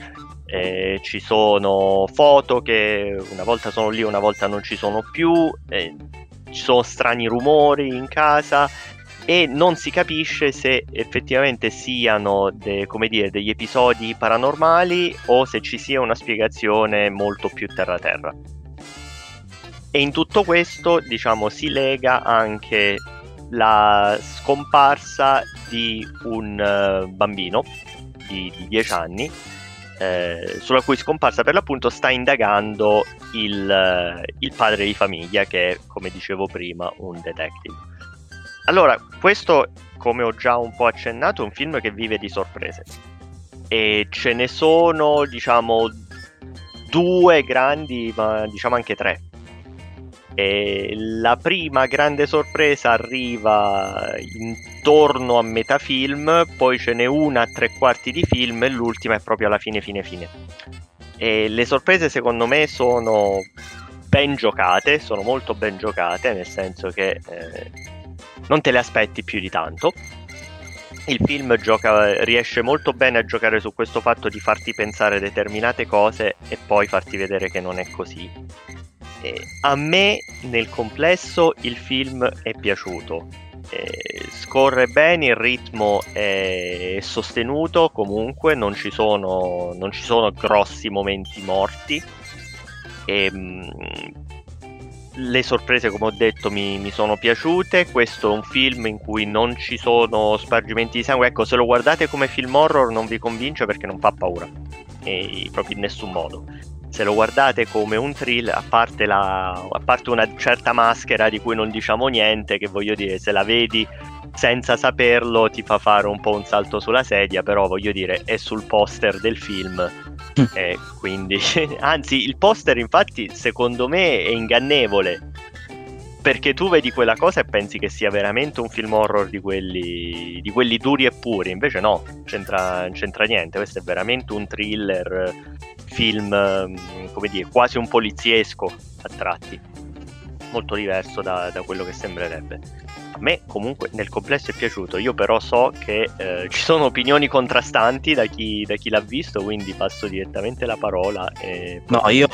eh, ci sono foto che una volta sono lì, una volta non ci sono più, eh, ci sono strani rumori in casa e non si capisce se effettivamente siano de- dire, degli episodi paranormali o se ci sia una spiegazione molto più terra-terra. E in tutto questo, diciamo, si lega anche la scomparsa di un eh, bambino di, di 10 anni, eh, sulla cui scomparsa per l'appunto sta indagando il, eh, il padre di famiglia, che è, come dicevo prima, un detective. Allora, questo, come ho già un po' accennato, è un film che vive di sorprese. E ce ne sono, diciamo, due grandi, ma diciamo anche tre. E la prima grande sorpresa arriva intorno a metà film, poi ce n'è una a tre quarti di film e l'ultima è proprio alla fine fine fine. E le sorprese secondo me sono ben giocate, sono molto ben giocate, nel senso che eh, non te le aspetti più di tanto. Il film gioca, riesce molto bene a giocare su questo fatto di farti pensare determinate cose e poi farti vedere che non è così. E a me nel complesso il film è piaciuto. Eh, scorre bene, il ritmo è sostenuto comunque, non ci sono, non ci sono grossi momenti morti. E, mm, le sorprese, come ho detto, mi, mi sono piaciute. Questo è un film in cui non ci sono spargimenti di sangue. Ecco, se lo guardate come film horror non vi convince perché non fa paura. E, proprio in nessun modo se lo guardate come un thriller, a parte, la, a parte una certa maschera di cui non diciamo niente, che voglio dire, se la vedi senza saperlo ti fa fare un po' un salto sulla sedia, però voglio dire, è sul poster del film. e quindi, anzi, il poster infatti secondo me è ingannevole. Perché tu vedi quella cosa e pensi che sia veramente un film horror di quelli, di quelli duri e puri, invece no, c'entra, non c'entra niente, questo è veramente un thriller, film, mm, come dire, quasi un poliziesco a tratti, molto diverso da, da quello che sembrerebbe. A me comunque nel complesso è piaciuto, io però so che eh, ci sono opinioni contrastanti da chi, da chi l'ha visto, quindi passo direttamente la parola. No, io-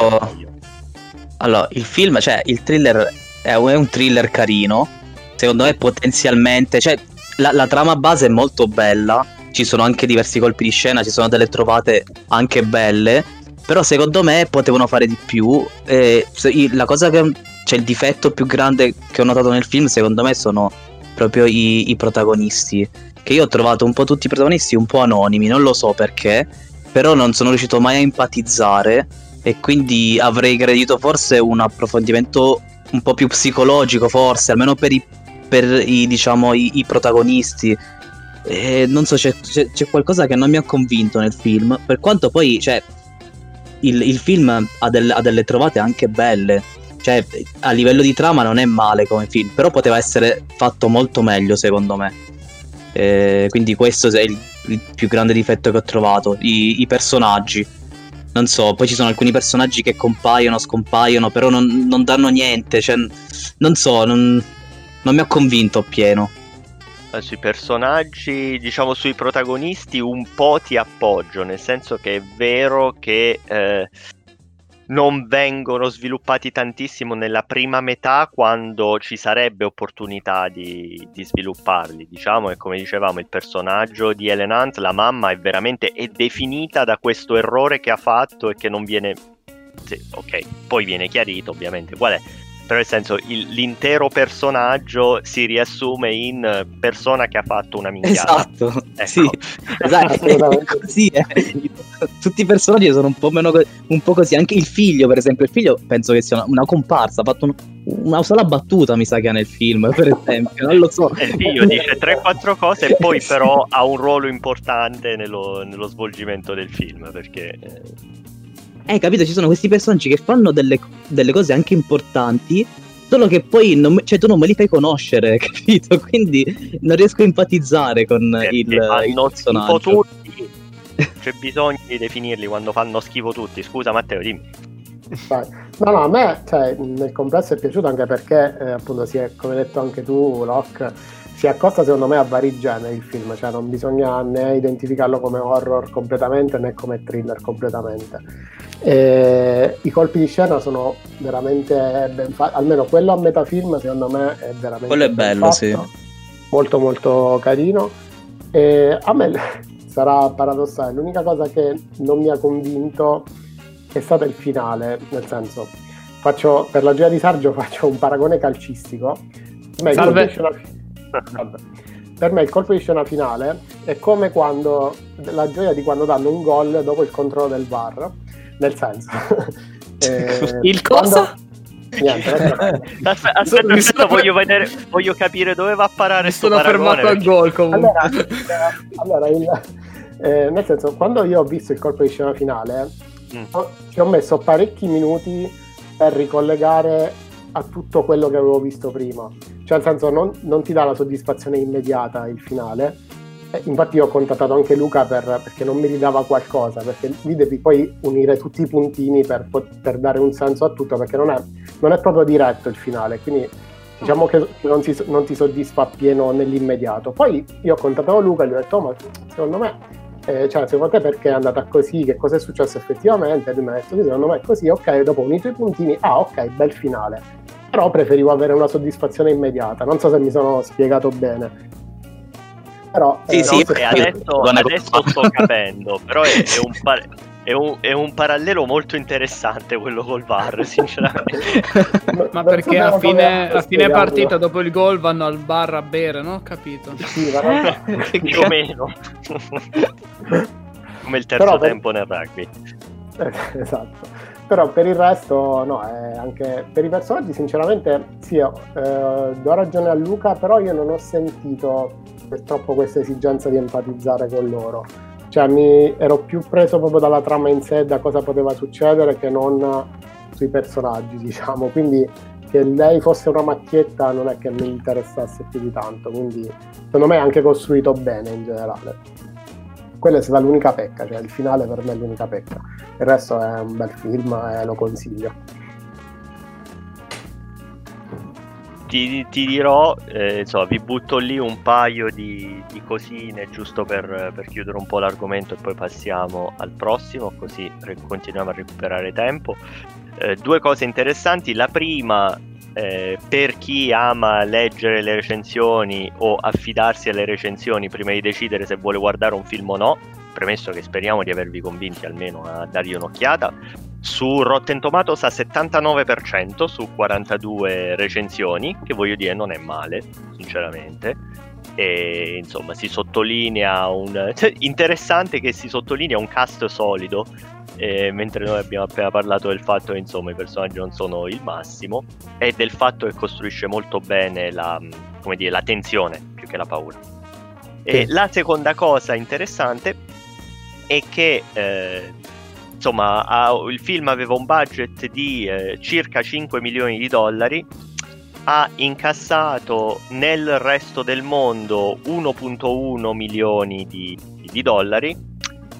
Allora, il film, cioè, il thriller è un, thriller carino. Secondo me, potenzialmente, cioè, la, la trama base è molto bella. Ci sono anche diversi colpi di scena, ci sono delle trovate anche belle. Però, secondo me, potevano fare di più. E i- la cosa che. Cioè, il difetto più grande che ho notato nel film, secondo me, sono proprio i, i protagonisti. Che io ho trovato un po' tutti i protagonisti un po' anonimi, non lo so perché. Però non sono riuscito mai a empatizzare. E quindi avrei gradito forse un approfondimento un po' più psicologico, forse, almeno per i, per i, diciamo, i, i protagonisti. E non so, c'è, c'è- c'è qualcosa che non mi ha convinto nel film. Per quanto poi, cioè, il, il film ha, del- ha delle trovate anche belle. Cioè, a livello di trama non è male come film, però poteva essere fatto molto meglio, secondo me. Eh, quindi questo è il, il più grande difetto che ho trovato. I, i personaggi. Non so, poi ci sono alcuni personaggi che compaiono, scompaiono, però non, non danno niente. Cioè, non so, non, non mi ha convinto appieno. Eh, Sui personaggi, diciamo sui protagonisti, un po' ti appoggio, nel senso che è vero che eh, non vengono sviluppati tantissimo nella prima metà quando ci sarebbe opportunità di, di svilupparli. Diciamo che come dicevamo il personaggio di Ellen Hunt, la mamma è veramente è definita da questo errore che ha fatto e che non viene... sì, ok, poi viene chiarito ovviamente qual è. Però nel senso il- l'intero personaggio si riassume in eh, persona che ha fatto una minchiata. Esatto, Ecco. sì, esatto, così è. Tutti i personaggi sono un po' meno un po' così, anche il figlio, per esempio, il figlio penso che sia una, una comparsa, ha fatto un- una sola battuta, mi sa che ha nel film, per esempio, non lo so. E il figlio dice 3-4 cose e poi però ha un ruolo importante nello, nello svolgimento del film perché eh, Eh, capito, ci sono questi personaggi che fanno delle, delle cose anche importanti, solo che poi non, cioè, tu non me li fai conoscere, capito? Quindi non riesco a empatizzare con perché il, il personaggio. tutti c'è bisogno di definirli quando fanno schifo tutti scusa Matteo dimmi. No, no, a me cioè, nel complesso è piaciuto anche perché, eh, appunto, si è, come hai detto anche tu, Locke, si accosta secondo me a vari generi il film, cioè non bisogna né identificarlo come horror completamente né come thriller completamente. E I colpi di scena sono veramente ben fatti, almeno quello a metà film secondo me è veramente Quello è bello, fatto, sì. molto molto carino. E a me sarà paradossale, l'unica cosa che non mi ha convinto è stato il finale, nel senso, faccio, per la gioia di Sargio faccio un paragone calcistico. Il Salve. Vabbè. Per me il colpo di scena finale è come quando la gioia di quando danno un gol dopo il controllo del VAR, nel senso. eh, Il cosa? quando- Niente, aspetta. aspetta, aspetta, voglio, vedere, voglio capire dove va a parare Mi sono paragone, fermato al gol comunque. Allora, allora, il- eh, nel senso, quando io ho visto il colpo di scena finale, Mm. ho- ci ho messo parecchi minuti per ricollegare a tutto quello che avevo visto prima. Cioè, nel senso, non, non ti dà la soddisfazione immediata il finale. Eh, infatti, io ho contattato anche Luca per- perché non mi ridava qualcosa, perché lì devi poi unire tutti i puntini per, per dare un senso a tutto, perché non è, non è proprio diretto il finale. Quindi diciamo che non, si- non ti soddisfa appieno nell'immediato. Poi io ho contattato Luca e gli ho detto, "Oh, ma secondo me, eh, cioè, secondo te perché è andata così, che cosa è successo effettivamente? E lui mi ha detto, secondo me è così, ok, dopo ho unito i puntini, ah ok, bel finale. Però preferivo avere una soddisfazione immediata, non so se mi sono spiegato bene. Però, Sì, eh, sì, no, No, e adesso, adesso sto capendo, però è, è un par- è un- è un parallelo molto interessante quello col VAR, sinceramente. Ma perché a fine, a fine partita, dopo il gol, vanno al bar a bere, no? Ho capito. Sì, ma non- più o meno. Come il terzo Però per- tempo nel rugby. Eh, esatto. Però per il resto, no, anche per i personaggi, sinceramente, sì, eh, do ragione a Luca, però io non ho sentito troppo questa esigenza di empatizzare con loro. Cioè, mi ero più preso proprio dalla trama in sé, da cosa poteva succedere, che non sui personaggi, diciamo. Quindi che lei fosse una macchietta non è che mi interessasse più di tanto, quindi secondo me è anche costruito bene in generale. Quella è stata l'unica pecca, cioè il finale per me è l'unica pecca. Il resto è un bel film e lo consiglio. Ti, ti dirò, eh, insomma, vi butto lì un paio di, di cosine giusto per, per chiudere un po' l'argomento e poi passiamo al prossimo, così continuiamo a recuperare tempo. Eh, due cose interessanti. La prima, eh, per chi ama leggere le recensioni o affidarsi alle recensioni prima di decidere se vuole guardare un film o no, premesso che speriamo di avervi convinti almeno a dargli un'occhiata, su Rotten Tomatoes a 79% su 42 recensioni, che voglio dire non è male, sinceramente. E insomma si sottolinea un... Interessante che si sottolinea un cast solido, eh, mentre noi abbiamo appena parlato del fatto che insomma i personaggi non sono il massimo, e del fatto che costruisce molto bene la, come dire, la tensione più che la paura. E la seconda cosa interessante è che eh, insomma ha- il film aveva un budget di eh, circa 5 milioni di dollari ha incassato nel resto del mondo 1.1 milioni di, di dollari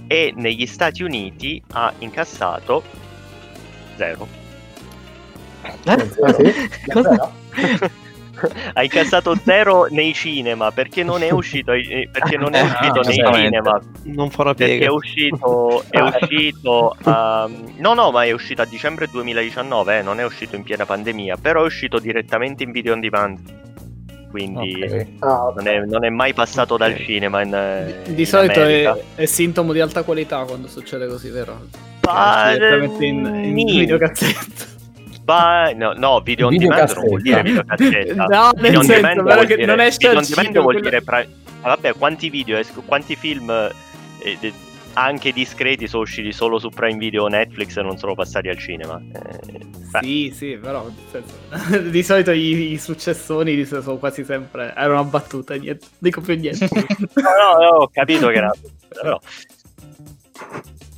e negli Stati Uniti ha incassato zero Ah, sì? Davvero? ha incassato zero nei cinema perché non è uscito, perché non è Ah, uscito nei giustamente. cinema Non farà perché è piega. uscito, è uscito a- no no ma è uscito a dicembre 2019 eh, non è uscito in piena pandemia però è uscito direttamente in video on demand quindi. Ah, ok. non, è, non è mai passato dal cinema in, eh, Di, di in solito è, è sintomo di alta qualità quando succede così, vero? Pare- Direttamente in, in videocassetta. Ba- no, no, video on demand non vuol dire videocassetta. No, nel Video on senso, però vuol che dire- non esce video on demand vuol quello- dire pra- ah, vabbè, quanti video, esc- quanti film eh, anche discreti sono usciti solo su Prime Video o Netflix e non sono passati al cinema. Eh, beh, Sì, sì, però senso, di solito i, i successoni sono quasi sempre. Era una battuta, niente, dico più niente. no, no, no, ho capito che era. Però.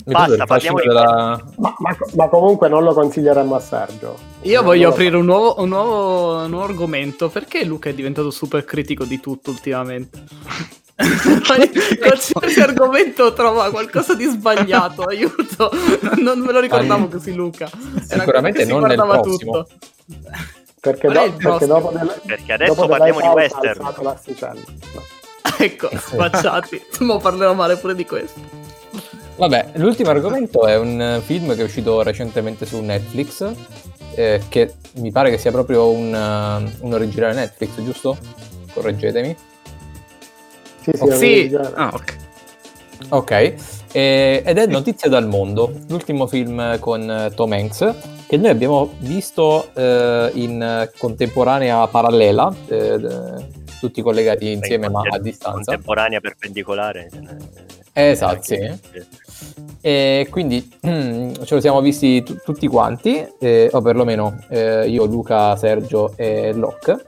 Basta, parliamo della... Ma, ma- ma comunque non lo consiglieremmo a Sergio. Io Non voglio aprire un nuovo, un, nuovo, un nuovo argomento. Perché Luca è diventato super critico di tutto ultimamente? Qualsiasi argomento trova qualcosa di sbagliato, aiuto. Non me lo ricordavo così, Luca. Era sicuramente non nel guardava prossimo. tutto. Perché, do- perché dopo del- Perché adesso dopo parliamo di western. No. Ecco, spacciati. Mo parlerò male pure di questo. Vabbè, l'ultimo argomento è un eh, film che è uscito recentemente su Netflix, eh, che mi pare che sia proprio un, eh, un originale Netflix, giusto? Correggetemi. Sì, sì, Oh, Sì. Ah, ok. Ok, eh, ed è Notizie dal mondo, l'ultimo film con eh, Tom Hanks, che noi abbiamo visto eh, in eh, contemporanea parallela, eh, tutti collegati insieme ma a distanza. Contemporanea perpendicolare. Eh, esatto, sì. E quindi ce lo siamo visti tu- tutti quanti, eh, o perlomeno eh, io, Luca, Sergio e Locke,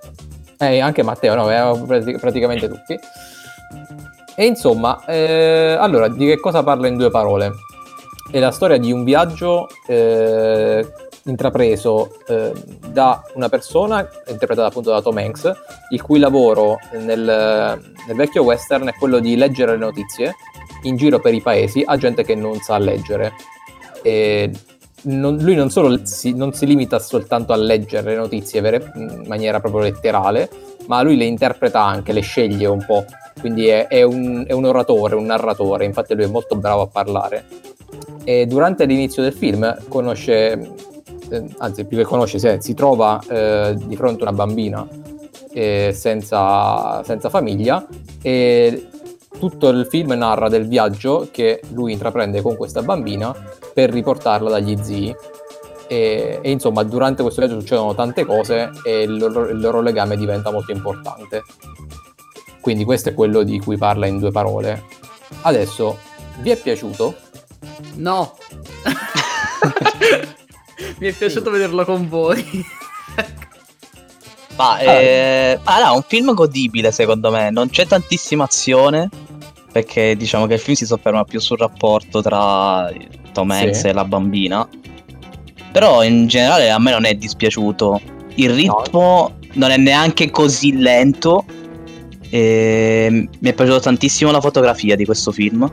e anche Matteo, no, praticamente tutti. E insomma, eh, allora, di che cosa parla in due parole? È la storia di un viaggio eh, intrapreso eh, da una persona, interpretata appunto da Tom Hanks, il cui lavoro nel, nel vecchio western è quello di leggere le notizie in giro per i paesi a gente che non sa leggere. Non- lui non solo si, non si limita soltanto a leggere le notizie in maniera proprio letterale, ma lui le interpreta anche, le sceglie un po'. Quindi è, è un, è un oratore, un narratore, infatti lui è molto bravo a parlare. E durante l'inizio del film conosce, eh, anzi più che conosce, si, si trova eh, di fronte a una bambina eh, senza, senza famiglia e tutto il film narra del viaggio che lui intraprende con questa bambina per riportarla dagli zii. E, e, insomma, durante questo viaggio succedono tante cose e il loro, il loro legame diventa molto importante. Quindi, questo è quello di cui parla in due parole. Adesso, vi è piaciuto? No. Mi è piaciuto vederlo con voi. Ma eh, ah, no, un film godibile secondo me, non c'è tantissima azione perché diciamo che il film si sofferma più sul rapporto tra Tom Sì. Hanks e la bambina. Però in generale a me non è dispiaciuto. il ritmo non è neanche così lento. E mi è piaciuta tantissimo la fotografia di questo film.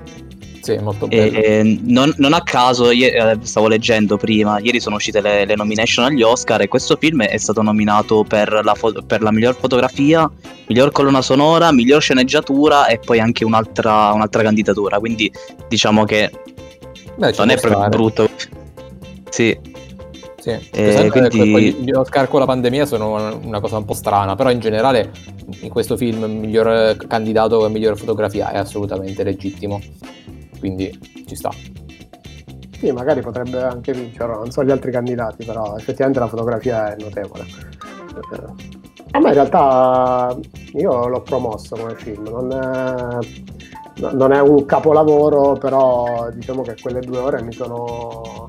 Sì, molto bello. E non, non a caso, eh, stavo leggendo prima, ieri sono uscite le, le nomination agli Oscar e questo film è stato nominato per la, fo- per la miglior fotografia, miglior colonna sonora, miglior sceneggiatura e poi anche un'altra, un'altra candidatura. Quindi diciamo che Beh, non è proprio stare. brutto. Sì, Sì. Eh, Sempre quindi- gli Oscar con la pandemia sono una- cosa un po' strana, però in generale in questo film il miglior candidato a miglior fotografia è assolutamente legittimo. Quindi ci sta. Sì, magari potrebbe anche vincere, non so gli altri candidati, però effettivamente la fotografia è notevole. Eh, A me in realtà io l'ho promosso come film, non è, no- non è un capolavoro, però diciamo che quelle due ore mi sono,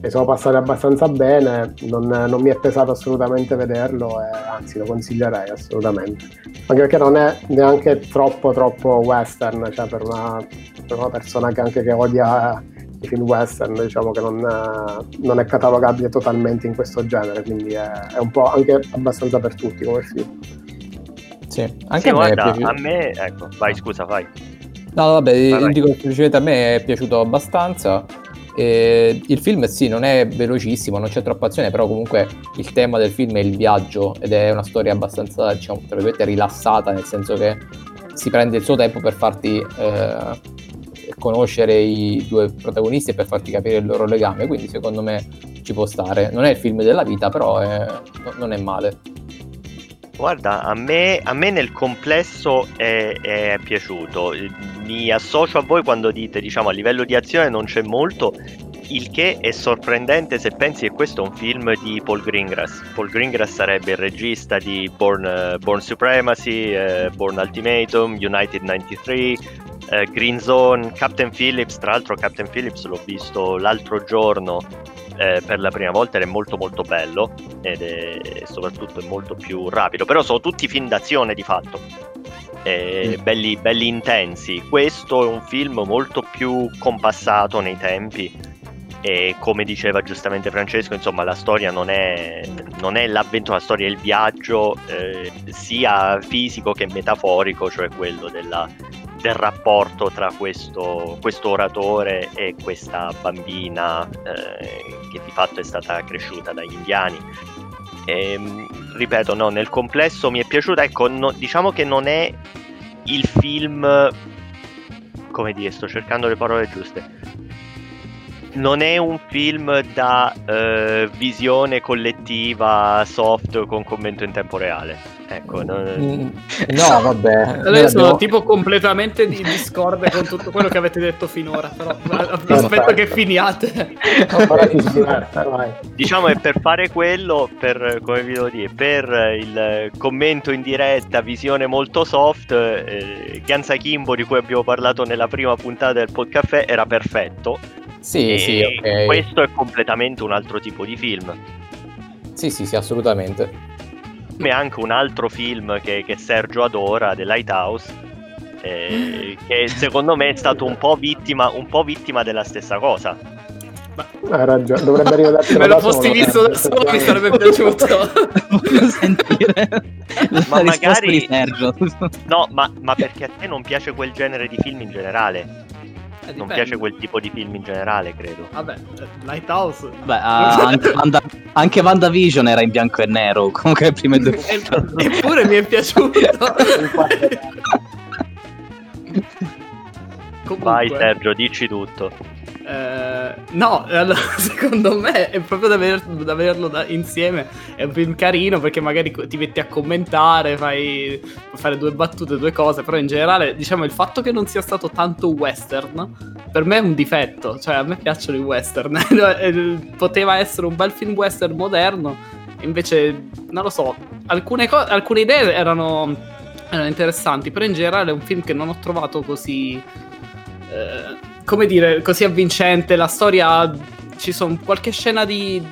mi sono passate abbastanza bene, non, non mi è pesato assolutamente vederlo e anzi lo consiglierei assolutamente. Anche perché non è neanche troppo troppo western, cioè per una, per una persona che anche che odia i film western, diciamo che non, non è catalogabile totalmente in questo genere, quindi è, è un po' anche abbastanza per tutti come film. Sì, Sì, anche a me guarda, a me, ecco, vai, scusa, vai. No, vabbè, Vai, vai. dico semplicemente a me è piaciuto abbastanza. E il film sì, non è velocissimo, non c'è troppa azione, però comunque il tema del film è il viaggio ed è una storia abbastanza, diciamo, tra virgolette, rilassata, nel senso che si prende il suo tempo per farti eh, conoscere i due protagonisti e per farti capire il loro legame, quindi secondo me ci può stare. Non è il film della vita, però è- no- non è male. Guarda, a me, a me nel complesso è, è piaciuto. Mi associo a voi quando dite, diciamo, a livello di azione non c'è molto, il che è sorprendente se pensi che questo è un film di Paul Greengrass. Paul Greengrass sarebbe il regista di Born, eh, Born Supremacy, eh, Born Ultimatum, United 93, eh, Green Zone, Captain Phillips. Tra l'altro, Captain Phillips l'ho visto l'altro giorno eh, per la prima volta ed è molto molto bello ed è soprattutto è molto più rapido. Però sono tutti film d'azione di fatto. Eh, Mm. belli, belli intensi. Questo è un film molto più compassato nei tempi. E come diceva giustamente Francesco insomma la storia non è, non è l'avventura la storia è il viaggio eh, sia fisico che metaforico cioè quello della, del rapporto tra questo, questo oratore e questa bambina eh, che di fatto è stata cresciuta dagli indiani. Ehm, ripeto, no, nel complesso mi è piaciuta, ecco, no- diciamo che non è il film, come dire, sto cercando le parole giuste. Non è un film da eh, visione collettiva soft con commento in tempo reale. Ecco, non- Mm, No, vabbè. Adesso sono tipo completamente di discorde con tutto quello che avete detto finora, però aspetto che finiate. Diciamo che per fare quello, per, come vi devo dire, per il commento in diretta, visione molto soft, eh, Ganza Kimbo di cui abbiamo parlato nella prima puntata del podcast era perfetto. Sì, e sì, ok. questo è completamente un altro tipo di film. Sì, sì, sì, assolutamente. Come anche un altro film che, che Sergio adora, The Lighthouse, eh, che secondo me è stato un po' vittima, un po' vittima della stessa cosa. Hai ragione, dovrebbe rivederselo Me lo fossi visto da solo mi sarebbe piaciuto. voglio sentire Ma magari- di Sergio. No, ma, ma perché a te non piace quel genere di film in generale? Eh, Non piace quel tipo di film in generale, credo. Vabbè, eh, Lighthouse. Beh, ah, anche, Wanda, anche WandaVision era in bianco e nero. Comunque le prime due. E- Eppure mi è piaciuto. Comunque, Vai Sergio, dici tutto. Eh, no, allora, secondo me è proprio da, aver- da averlo da- insieme. È un film carino perché magari ti metti a commentare, fai fare due battute, due cose. Però in generale, diciamo, il fatto che non sia stato tanto western per me è un difetto. Cioè, a me piacciono i western. Eh, Poteva essere un bel film western moderno. Invece, non lo so, alcune, co- alcune idee erano, erano interessanti, però in generale è un film che non ho trovato così... eh, come dire, così avvincente. La storia... Ci sono qualche scena di,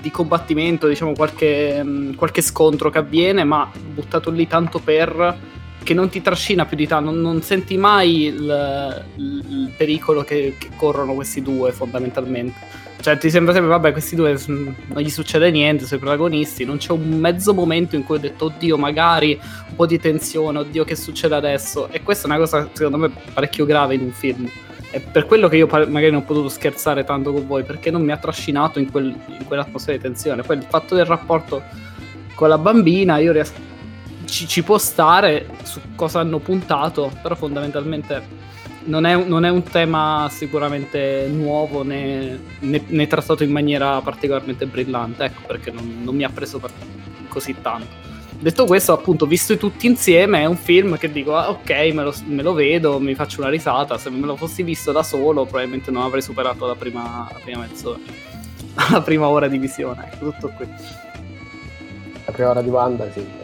di combattimento, diciamo qualche, mh, qualche scontro che avviene, ma buttato lì tanto per che non ti trascina più di tanto, non, non senti mai il, il- il pericolo che, che corrono questi due fondamentalmente. Cioè, ti sembra sempre, vabbè, questi due non gli succede niente, sono i protagonisti. Non c'è un mezzo momento in cui ho detto, oddio, magari un po' di tensione, oddio, che succede adesso? E questa è una cosa, secondo me, parecchio grave in un film. È per quello che io magari non ho potuto scherzare tanto con voi, perché non mi ha trascinato in, quel- in quell'atmosfera di tensione. Poi il fatto del rapporto con la bambina, io riesco. Ci, ci può stare su cosa hanno puntato, però fondamentalmente non è, non è, un tema sicuramente nuovo né, né, né, trattato in maniera particolarmente brillante, ecco perché non, non mi ha preso per, così tanto. Detto questo, appunto, visto tutti insieme, è un film che dico, ah, ok, me lo, me lo, vedo, mi faccio una risata. Se me lo fossi visto da solo, probabilmente non avrei superato la prima, la prima mezz'ora, la prima ora di visione. Ecco, tutto qui. La prima ora di Wanda, sì.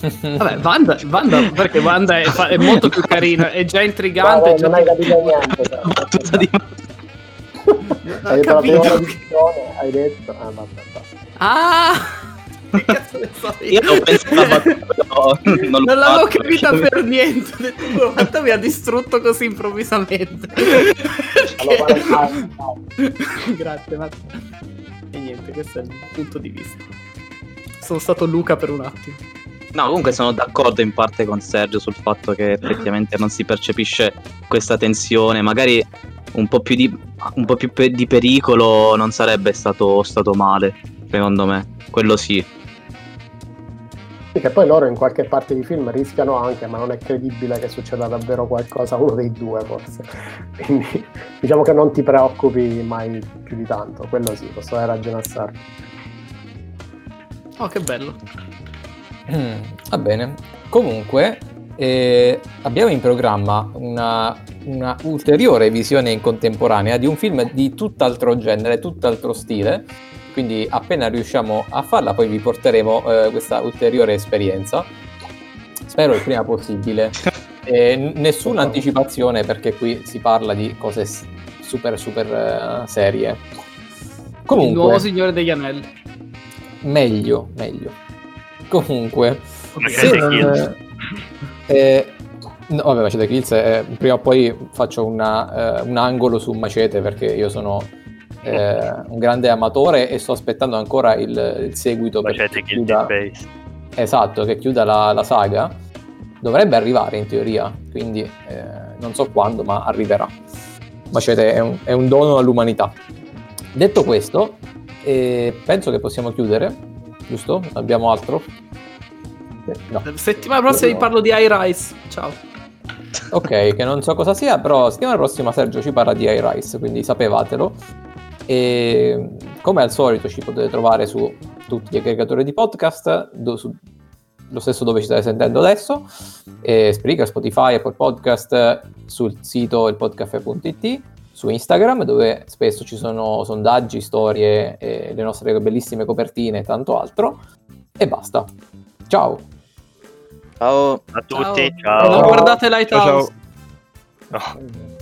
Vabbè, Wanda, Wanda perché Wanda è, è, molto più carina, è già intrigante. Vabbè, non hai capito niente. Battuta di hai detto la prima hai detto... Ah, vabbè, Ah! Che cazzo ne so io? Io ho pensato no, non, non l'avevo capita per niente. Quanto mi ha distrutto così improvvisamente. Allora, Grazie, ma... E niente, questo è il punto di vista. Sono stato Luca per un attimo. No, comunque sono d'accordo in parte con Sergio sul fatto che effettivamente non si percepisce questa tensione. Magari un po' più di, un po più di pericolo non sarebbe stato, stato male, secondo me. Quello sì. Sì, che poi loro in qualche parte di film rischiano anche, ma non è credibile che succeda davvero qualcosa a uno dei due, forse. Quindi diciamo che non ti preoccupi mai più di tanto. Quello sì, posso dare ragione a Sarri. Oh, che bello. Mm, va bene. Comunque, eh, abbiamo in programma una, una, ulteriore visione in contemporanea di un film di tutt'altro genere, tutt'altro stile. Quindi, appena riusciamo a farla, poi vi porteremo eh, questa ulteriore esperienza. Spero il prima possibile. Eh, nessuna anticipazione perché qui si parla di cose super, super uh, serie. Comunque, il nuovo Signore degli Anelli. Meglio, meglio. Comunque, se non, eh, no, vabbè, Macete Kills, eh, prima o poi faccio una, eh, un angolo su Macete perché io sono eh, un grande amatore e sto aspettando ancora il, il seguito Macete Kills chiuda, esatto, che chiuda la, la, saga. Dovrebbe arrivare in teoria, quindi eh, non so quando, ma arriverà. Macete è un, è un dono all'umanità. Detto questo, eh, penso che possiamo chiudere giusto? Abbiamo altro? No. Settimana prossima vi parlo di iRice. Ciao. Ok, che non so cosa sia, però settimana prossima Sergio ci parla di iRice, quindi sapevatelo. E come al solito ci potete trovare su tutti gli aggregatori di podcast, do, su, lo stesso dove ci state sentendo adesso, e Spreaker, Spotify, Apple Podcast, sul sito ilpodcaffè.it su Instagram dove spesso ci sono sondaggi, storie, le nostre bellissime copertine e tanto altro. E basta. Ciao. Ciao a tutti. Ciao. ciao. Non guardate Lighthouse. Ciao, ciao. No.